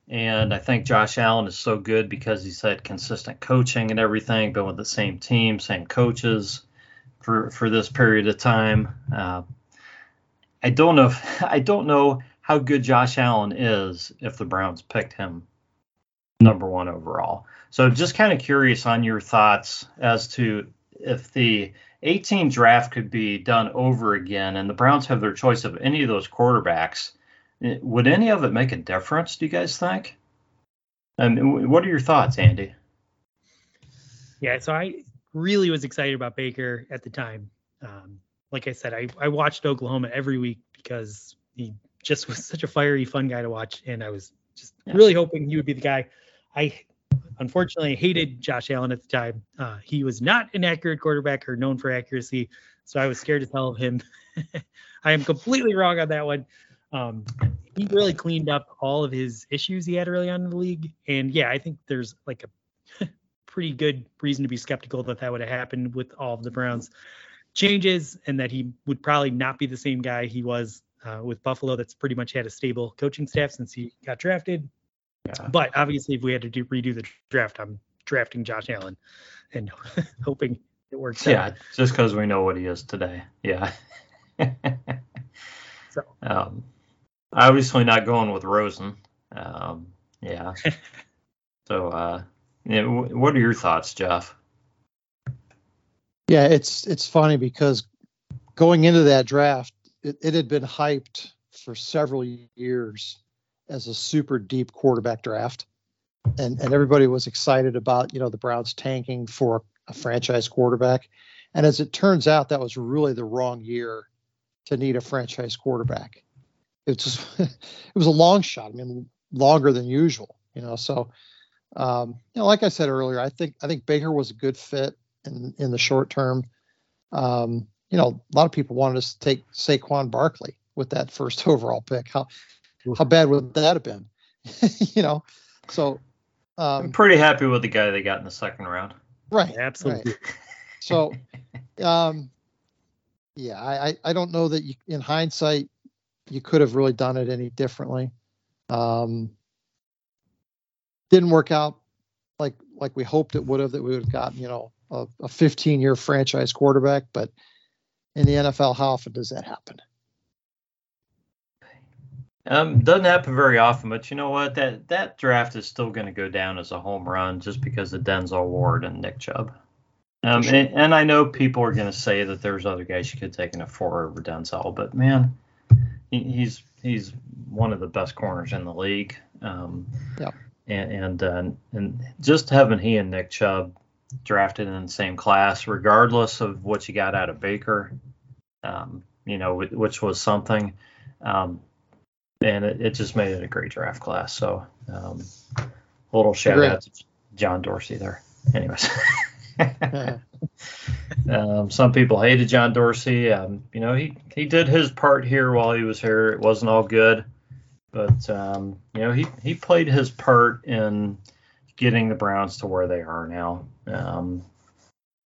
And I think Josh Allen is so good because he's had consistent coaching and everything, been with the same team, same coaches for for this period of time. Uh, I don't know. If, I don't know how good Josh Allen is if the Browns picked him number one overall. So just kind of curious on your thoughts as to if the 18 draft could be done over again and the Browns have their choice of any of those quarterbacks, eh, would any of it make a difference, do you guys think? And what are your thoughts, Andy? Yeah, so I really was excited about Baker at the time. Um, like I said, I, I watched Oklahoma every week because he just was such a fiery, fun guy to watch, and I was just yeah. really hoping he would be the guy. I unfortunately, hated Josh Allen at the time. Uh, he was not an accurate quarterback or known for accuracy, so I was scared to tell him. I am completely wrong on that one. Um, he really cleaned up all of his issues he had early on in the league, and yeah, I think there's like a pretty good reason to be skeptical that that would have happened with all of the Browns changes, and that he would probably not be the same guy he was uh, with Buffalo. That's pretty much had a stable coaching staff since he got drafted. Yeah. But obviously, if we had to do, redo the draft, I'm drafting Josh Allen and hoping it works yeah, out. just because we know what he is today. Yeah. so. Um, obviously not going with Rosen. Um, yeah. so, uh, yeah, what are your thoughts, Jeff? Yeah, it's it's funny because going into that draft, it, it had been hyped for several years as a super deep quarterback draft, and and everybody was excited about you know the Browns tanking for a franchise quarterback, and as it turns out, that was really the wrong year to need a franchise quarterback. It it was a long shot. I mean, longer than usual. You know, so um, you know, like I said earlier, I think I think Baker was a good fit in in the short term. Um, you know, a lot of people wanted us to take Saquon Barkley with that first overall pick. How how bad would that have been? you know, so um, I'm pretty happy with the guy they got in the second round. Right. Absolutely. Right. So, um, yeah, I, I don't know that you, in hindsight, you could have really done it any differently. Um, didn't work out like like we hoped it would have. That we would have gotten you know a, a 15 year franchise quarterback, but in the NFL, how often does that happen? Um, doesn't happen very often, but you know what? That that draft is still going to go down as a home run just because of Denzel Ward and Nick Chubb. Um, and, and, I know people are going to say that there's other guys you could take in a four over Denzel, but man, he, he's he's one of the best corners in the league. Um, yeah. And and uh, and just having he and Nick Chubb drafted in the same class, regardless of what you got out of Baker, um, you know, which was something. Um, and it, it, just made it a great draft class. So, um, a little shout great. out to John Dorsey there. Anyways. um, some people hated John Dorsey. Um, you know, he, he did his part here while he was here. It wasn't all good, but um, you know, he he played his part in getting the Browns to where they are now. Um,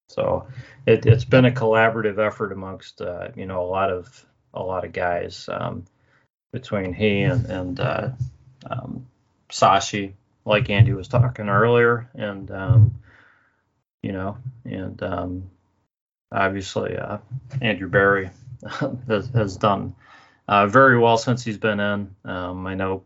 so it, has been a collaborative effort amongst uh, you know a lot of a lot of guys um, between he and and uh, um, Sashi, like Andy was talking earlier, and um, you know, and um, obviously uh, Andrew Berry has, has done uh, very well since he's been in. Um, I know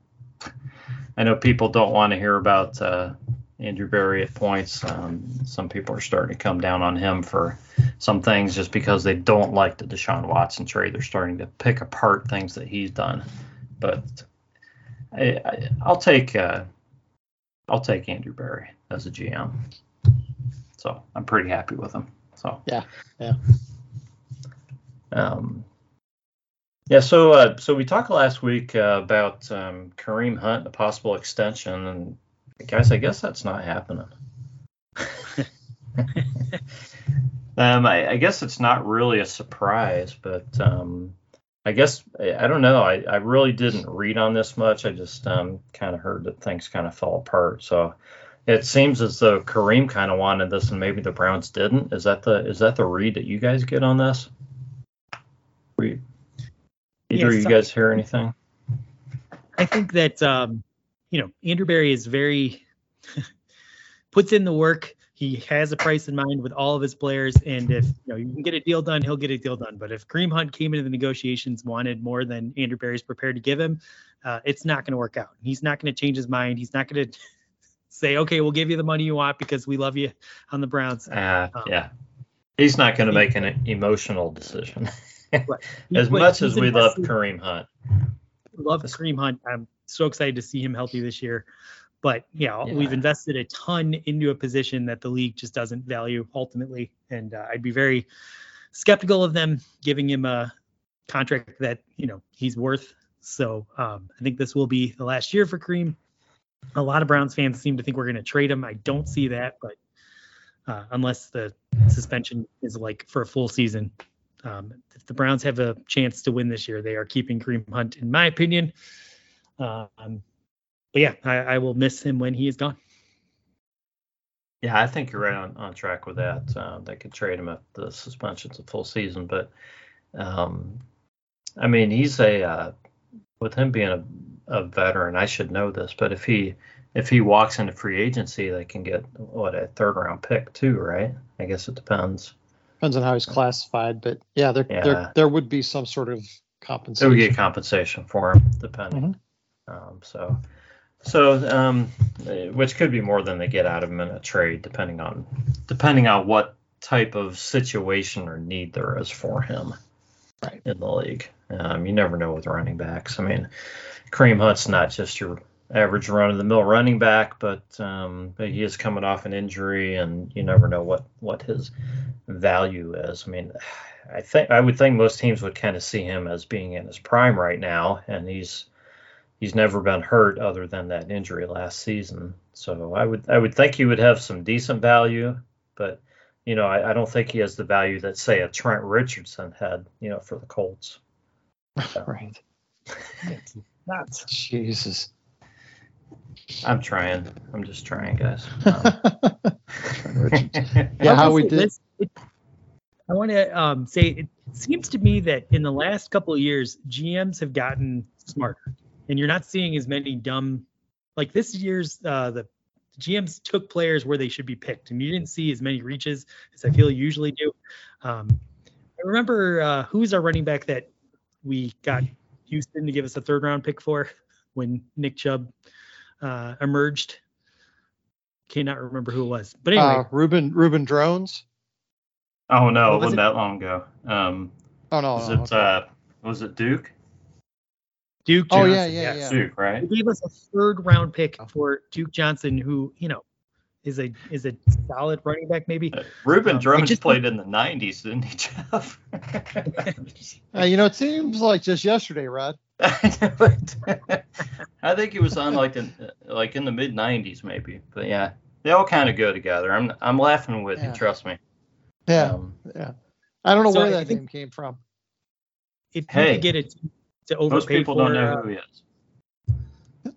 I know people don't want to hear about uh, Andrew Berry at points. Um, some people are starting to come down on him for some things just because they don't like the Deshaun Watson trade. They're starting to pick apart things that he's done. But I, will take uh, I'll take Andrew Berry as a GM. So I'm pretty happy with him. So yeah, yeah. Um, yeah, so uh, so we talked last week uh, about um, Kareem Hunt, a possible extension, and guys, I guess that's not happening. um, I, I, guess it's not really a surprise, but um, I guess I, I don't know. I, I really didn't read on this much. I just um, kind of heard that things kind of fell apart. So it seems as though Kareem kind of wanted this, and maybe the Browns didn't. Is that the is that the read that you guys get on this? Read. Either yes, you guys hear anything? I think that um, you know Andrew Berry is very puts in the work. He has a price in mind with all of his players, and if you know you can get a deal done, he'll get a deal done. But if Kareem Hunt came into the negotiations wanted more than Andrew Berry's prepared to give him, uh, it's not going to work out. He's not going to change his mind. He's not going to say, okay, we'll give you the money you want because we love you on the Browns. Uh, um, yeah. He's not going to make an emotional decision. right. as much as we love Kareem Hunt. Love Kareem Hunt. I'm so excited to see him healthy this year. But yeah, yeah, we've invested a ton into a position that the league just doesn't value ultimately. And uh, I'd be very skeptical of them giving him a contract that, you know, he's worth. So um, I think this will be the last year for Kareem a lot of Browns fans seem to think we're going to trade him. I don't see that, but uh, unless the suspension is like for a full season, um, if the Browns have a chance to win this year, they are keeping Kareem Hunt, in my opinion. Um, but yeah, I, I, will miss him when he is gone. Yeah, I think you're right on, on track with that. Uh, they could trade him if the suspension's a full season, but um, I mean, he's a uh, with him being a a veteran. I should know this, but if he if he walks into free agency, they can get what a third round pick too, right? I guess it depends. Depends on how he's classified, but yeah, there yeah. there there would be some sort of compensation. There would get compensation for him, depending. Mm-hmm. Um, so so um, which could be more than they get out of him in a trade, depending on depending on what type of situation or need there is for him right. in the league. Um, you never know with running backs. I mean, Kareem Hunt's not just your average run of the mill running back, but, um, but he is coming off an injury, and you never know what what his value is. I mean, I think I would think most teams would kind of see him as being in his prime right now, and he's he's never been hurt other than that injury last season. So I would I would think he would have some decent value, but you know, I, I don't think he has the value that say a Trent Richardson had, you know, for the Colts. right. That's. Jesus. I'm trying. I'm just trying, guys. Um, I Yeah, how wanna we did. this- it- I want to um, say it seems to me that in the last couple of years, GMs have gotten smarter, and you're not seeing as many dumb. Like this year's, uh, the GMs took players where they should be picked, and you didn't see as many reaches as I feel you usually do. Um, I remember uh, who's our running back that we got Houston to give us a third round pick for when Nick Chubb uh, emerged. Cannot remember who it was, but anyway, Uh, Ruben Reuben Droughns. oh no, What it was wasn't it? that long ago. Um, Oh no. was no, it okay. uh, was it Duke? Duke Oh, Johnson. yeah, yeah, yeah. Duke, right? They gave us a third round pick for Duke Johnson, who you know is a is a solid running back, maybe. Uh, Ruben Um, I Drones just- played in the '90s, didn't he, Jeff? Uh, you know, it seems like just yesterday, Rod. I know it. Think he was on like in like in the mid '90s, maybe. But yeah, they all kind of go together. I'm I'm laughing with Yeah. you. Trust me. Yeah, Um, yeah. I don't know So where I that think- name came from. If you Hey. could get it to most people for, don't know uh, who he is.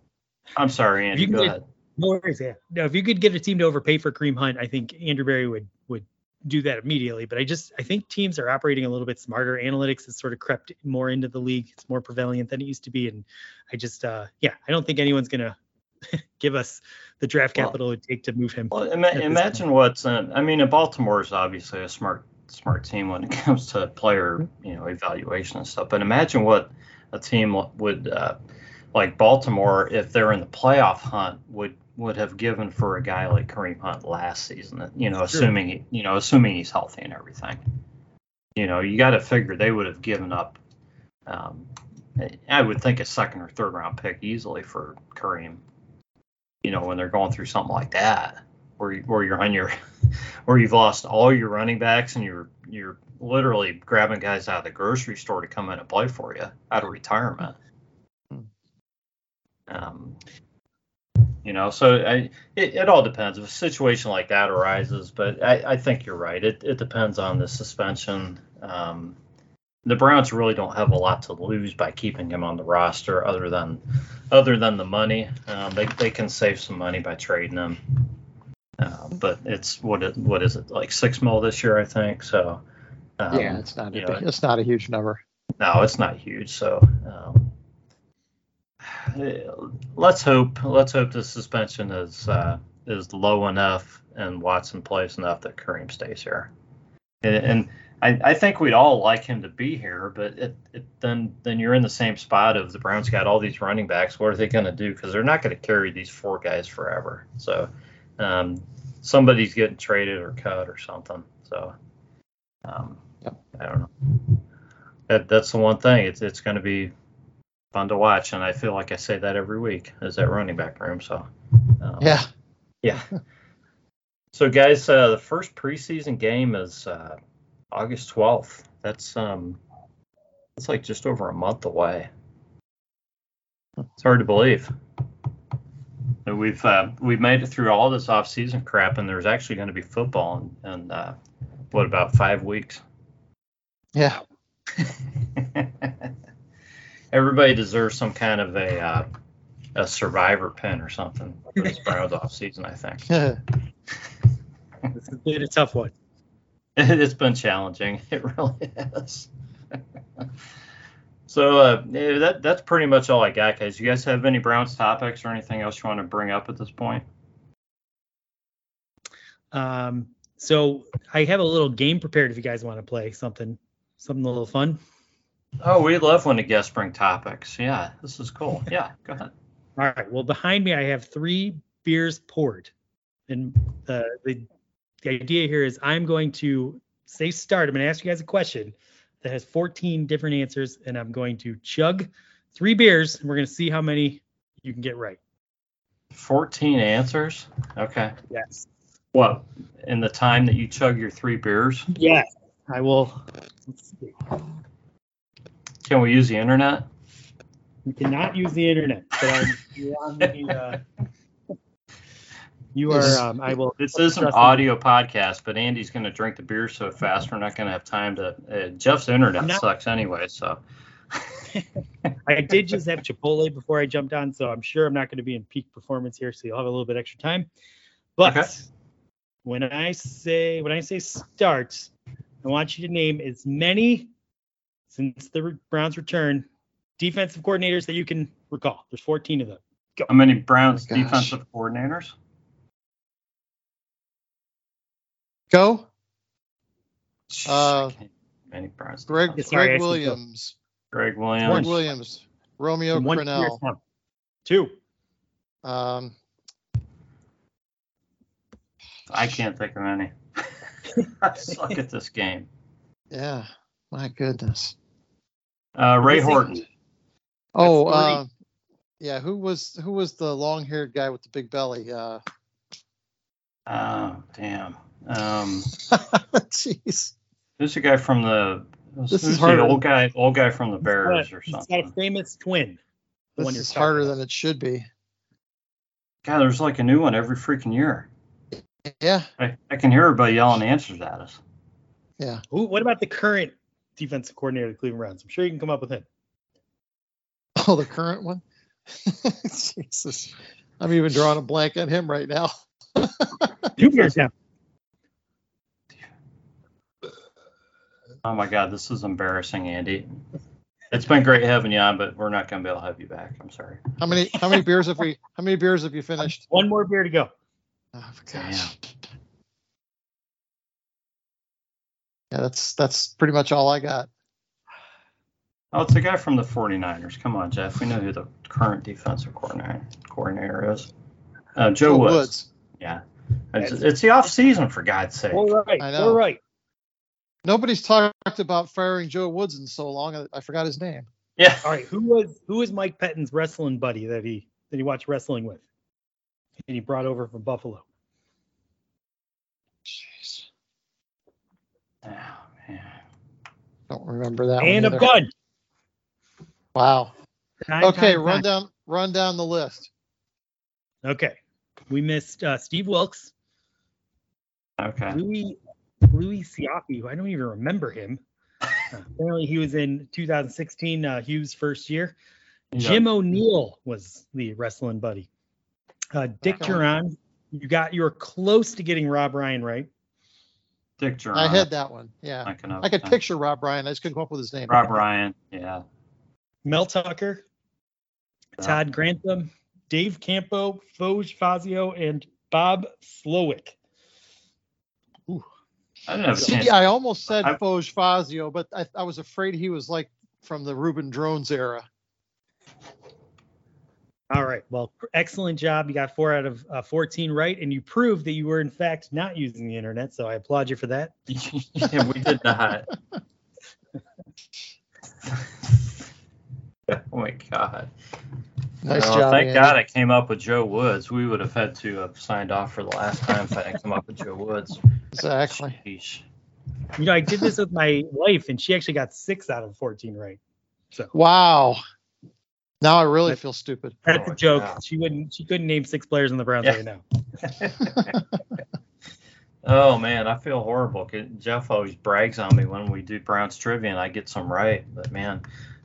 I'm sorry, Andy. Go get- ahead. no worries, yeah. No, if you could get a team to overpay for Kareem Hunt, I think Andrew Berry would would do that immediately. But I just I think teams are operating a little bit smarter. Analytics has sort of crept more into the league. It's more prevalent than it used to be, and I just uh yeah, I don't think anyone's gonna give us the draft Well- capital it would take to move him. Well, ima- imagine what's in, I mean, Baltimore is obviously a smart smart team when it comes to player you know evaluation and stuff. But imagine what a team would uh, like Baltimore if they're in the playoff hunt would would have given for a guy like Kareem Hunt last season. You know, Sure. assuming he, you know assuming he's healthy and everything. You know, you got to figure they would have given up. Um, I would think a second or third round pick easily for Kareem. You know, when they're going through something like that, where you, where you're on your, where you've lost all your running backs and you're you're literally grabbing guys out of the grocery store to come in and play for you out of retirement. Hmm. Um, you know, so I, it, it all depends. If a situation like that arises, but I, I think you're right. It, it depends on the suspension. Um, the Browns really don't have a lot to lose by keeping him on the roster, other than other than the money. Um, they they can save some money by trading him. Uh, but it's what it, what is it like six mil this year, I think. So um, yeah, it's not. A big, know, it's not a huge number. no, it's not huge. So um, let's hope let's hope the suspension is uh, is low enough and Watson plays enough that Kareem stays here. And, and I, I think we'd all like him to be here, but it, it, then then you're in the same spot of the Browns got all these running backs. What are they going to do? Because they're not going to carry these four guys forever. So um, somebody's getting traded or cut or something. So um, Yep. I don't know that that's the one thing. It's it's going to be fun to watch, and I feel like I say that every week is that running back room. So um, Yeah. yeah. So guys, uh, the first preseason game is uh, August twelfth. That's um, it's like just over a month away. It's hard to believe. We've uh, we've made it through all this off-season crap, and there's actually going to be football in, in uh, what about five weeks? Yeah. Everybody deserves some kind of a uh, a survivor pin or something for this Browns off season. I think This has been a tough one. it's been challenging. It really is. so uh, yeah, that that's pretty much all I got, guys. You guys have any Browns topics or anything else you want to bring up at this point? Um, so I have a little game prepared if you guys want to play something, something a little fun. Oh, we love when the guests bring topics. Yeah, this is cool. Yeah, go ahead. All right. Well, behind me I have three beers poured, and uh, the the idea here is I'm going to say start. I'm going to ask you guys a question that has 14 different answers, and I'm going to chug three beers, and we're going to see how many you can get right. 14 answers. Okay. Yes. What in the time that you chug your three beers? Yes. I will. Let's see. Can we use the internet? You cannot use the internet, but I'm, you're on the. Uh, You are. Um, I will. This is an audio podcast, but Andy's going to drink the beer so fast we're not going to have time to. Uh, Jeff's internet not- sucks anyway, so. I did just have Chipotle before I jumped on, so I'm sure I'm not going to be in peak performance here. So you'll have a little bit extra time. But Okay. when I say when I say start, I want you to name as many since the Browns return defensive coordinators that you can recall. There's 14 of them. How many Browns Oh defensive coordinators? Go. Uh, many Browns. Greg, Yeah, sorry, I Greg said go. Williams. Greg Gregg Williams. Williams. Romeo In one Crennel. Two. Um, I can't think of any. I suck at this game. yeah. My goodness. Uh, Ray Horton. Oh, uh, yeah. Who was who was the long-haired guy with the big belly? Uh, Oh, damn. Um, jeez. who's the guy from the? This who's is the old guy? Old guy from the He's Bears got- or He's got a something. famous twin. The one This is harder about. than it should be. God, there's like a new one every freaking year. Yeah. I, I can hear everybody yelling answers at us. Yeah. Who, what about the current defensive coordinator of the Cleveland Browns? I'm sure you can come up with him. Oh, the current one. Jesus. I'm even drawing a blank on him right now. Two years now. Oh my God, this is embarrassing, Andy. It's been great having you on, but we're not going to be able to have you back. I'm sorry. How many how many beers have we how many beers have you finished? One more beer to go. Oh gosh. Yeah, that's that's pretty much all I got. Oh, it's the guy from the 49ers. Come on, Jeff. We know who the current defensive coordinator coordinator is. Uh, Joe Joe Woods. Woods. Yeah. It's, it's the off season for God's sake. All right. I know. All right. Nobody's talked about firing Joe Woods in so long. I, I forgot his name. Yeah. All right. Who was who was Mike Pettine's wrestling buddy that he that he watched wrestling with? And he brought over from Buffalo. Jeez, Oh, man. don't remember that and a one. either. gun. Wow. Time, Okay, run time. down run down the list. Okay. We missed uh, Steve Wilks, Okay. Louis Louis Siaki, who I don't even remember him. Uh, apparently, he was in 2016, uh, Hue's first year. Jim O'Neil was the wrestling buddy. Uh, Dick Okay. Duran, you got you were close to getting Rob Ryan right. Dick Jauron. I had that one. Yeah. I, can I could picture Rob Ryan. I just couldn't come up with his name. Rob Ryan. Yeah. Mel Tucker, Yeah. Todd Grantham, Dave Campo, Foge Fazio, and Bob Slowik. I didn't have See. I almost said I- Foge Fazio, but I, I was afraid he was like from the Reuben Droughns era. All right. Well, excellent job. You got four out of uh, 14 right, and you proved that you were, in fact, not using the internet. So I applaud you for that. yeah, we did not. oh my God. Nice Well, job. Thank Andy. God I came up with Joe Woods. We would have had to have signed off for the last time if I didn't come up with Joe Woods. Exactly. Sheesh. You know, I did this with my wife, and she actually got six out of 14 right. So Wow. Now I really That- feel stupid. that's Oh, a joke. yeah. She wouldn't. She couldn't name six players in the Browns Yeah. right now. oh man, I feel horrible. Jeff always brags on me when we do Browns trivia and I get some right. But man,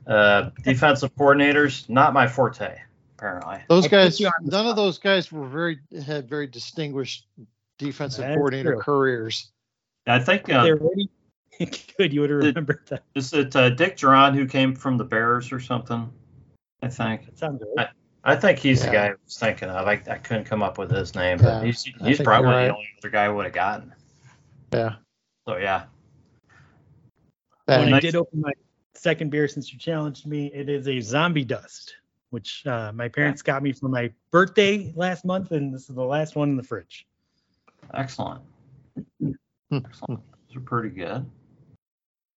uh, defensive coordinators not my forte apparently. Those I guys, you on none of those guys were very had very distinguished defensive That's coordinator true. careers. I think uh, Good. You would have Did- remembered that. is it uh, Dick Jauron who came from the Bears or something? I think. That sounds right. I think he's the guy I was thinking of. I, I couldn't come up with his name, but Yeah, he's he's probably right. the only other guy I would have gotten. Yeah. So yeah. when Bang. I nice. did open my second beer since you challenged me, it is a zombie dust, which uh, my parents got me for my birthday last month, and this is the last one in the fridge. Excellent. Hmm. Excellent. Those are pretty good.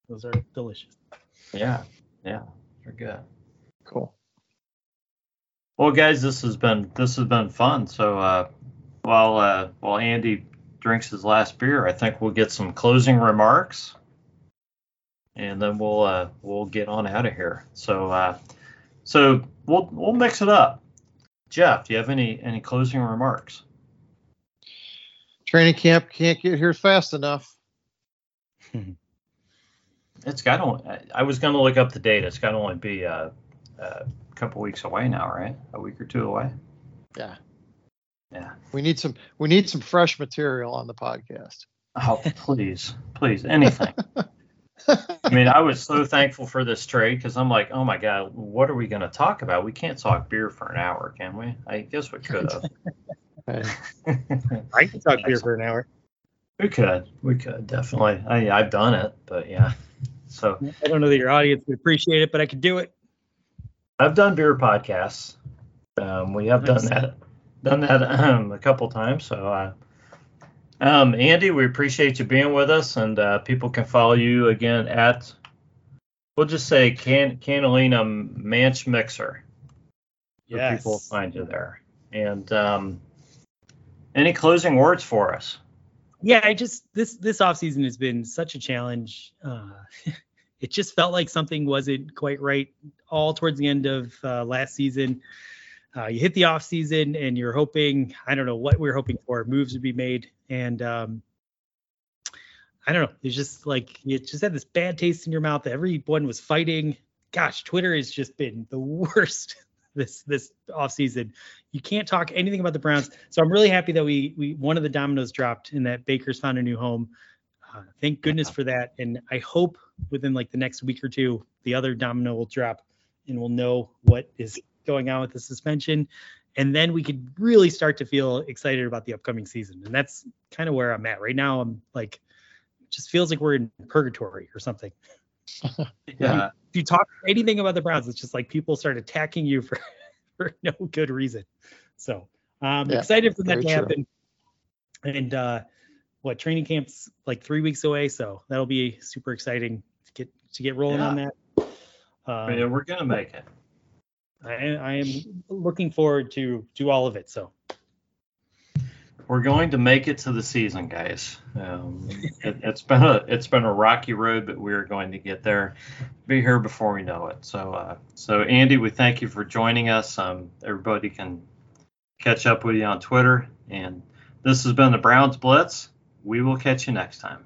Those are delicious. Yeah. Yeah. They're good. Cool. Well, guys, this has been this has been fun. So uh, while uh, while Andy drinks his last beer, I think we'll get some closing remarks, and then we'll uh, we'll get on out of here. So uh, so we'll we'll mix it up. Jeff, do you have any any closing remarks? Training camp can't get here fast enough. It's got to. I was going to look up the date. It's got to only be uh, a couple weeks away now, right? A week or two away. Yeah. Yeah. We need some. We need some fresh material on the podcast. Oh, please, please, anything. I mean, I was so thankful for this trade because I'm like, oh my god, what are we going to talk about? We can't talk beer for an hour, can we? I guess we could have. I can talk beer for an hour. We could, we could definitely. I, I've done it, but yeah. So I don't know that your audience would appreciate it, but I could do it. I've done beer podcasts. Um, we have Nice. done that, done that um, a couple times. So, uh, um, Andy, we appreciate you being with us, and uh, people can follow you again at. We'll just say Can Catalina Manch Mixer. where People will find you there. And um, any closing words for us? yeah i just this this off season has been such a challenge uh it just felt like something wasn't quite right all towards the end of uh, last season uh, you hit the off season and you're hoping i don't know what we are hoping for moves would be made and um i don't know it's just like you just had this bad taste in your mouth everyone was fighting gosh twitter has just been the worst this this off season you can't talk anything about the Browns. So I'm really happy that we we one of the dominoes dropped and that Baker's found a new home. Uh, thank goodness for that. And I hope within like the next week or two, the other domino will drop and we'll know what is going on with the suspension. And then we could really start to feel excited about the upcoming season. And that's kind of where I'm at right now. I'm like, just feels like we're in purgatory or something. Yeah. If you talk anything about the Browns, it's just like people start attacking you for, for no good reason. So I'm Yeah, excited for that to true. happen. And uh, what training camp's like three weeks away, so that'll be super exciting to get rolling on that. Um, yeah, we're gonna make it. I, I am looking forward to to all of it. So We're going to make it to the season, guys. Um, it, it's been a it's been a rocky road, but we're going to get there. Be here before we know it. So, uh, so Andy, we thank you for joining us. Um, everybody can catch up with you on Twitter, and this has been the Browns Blitz. We will catch you next time.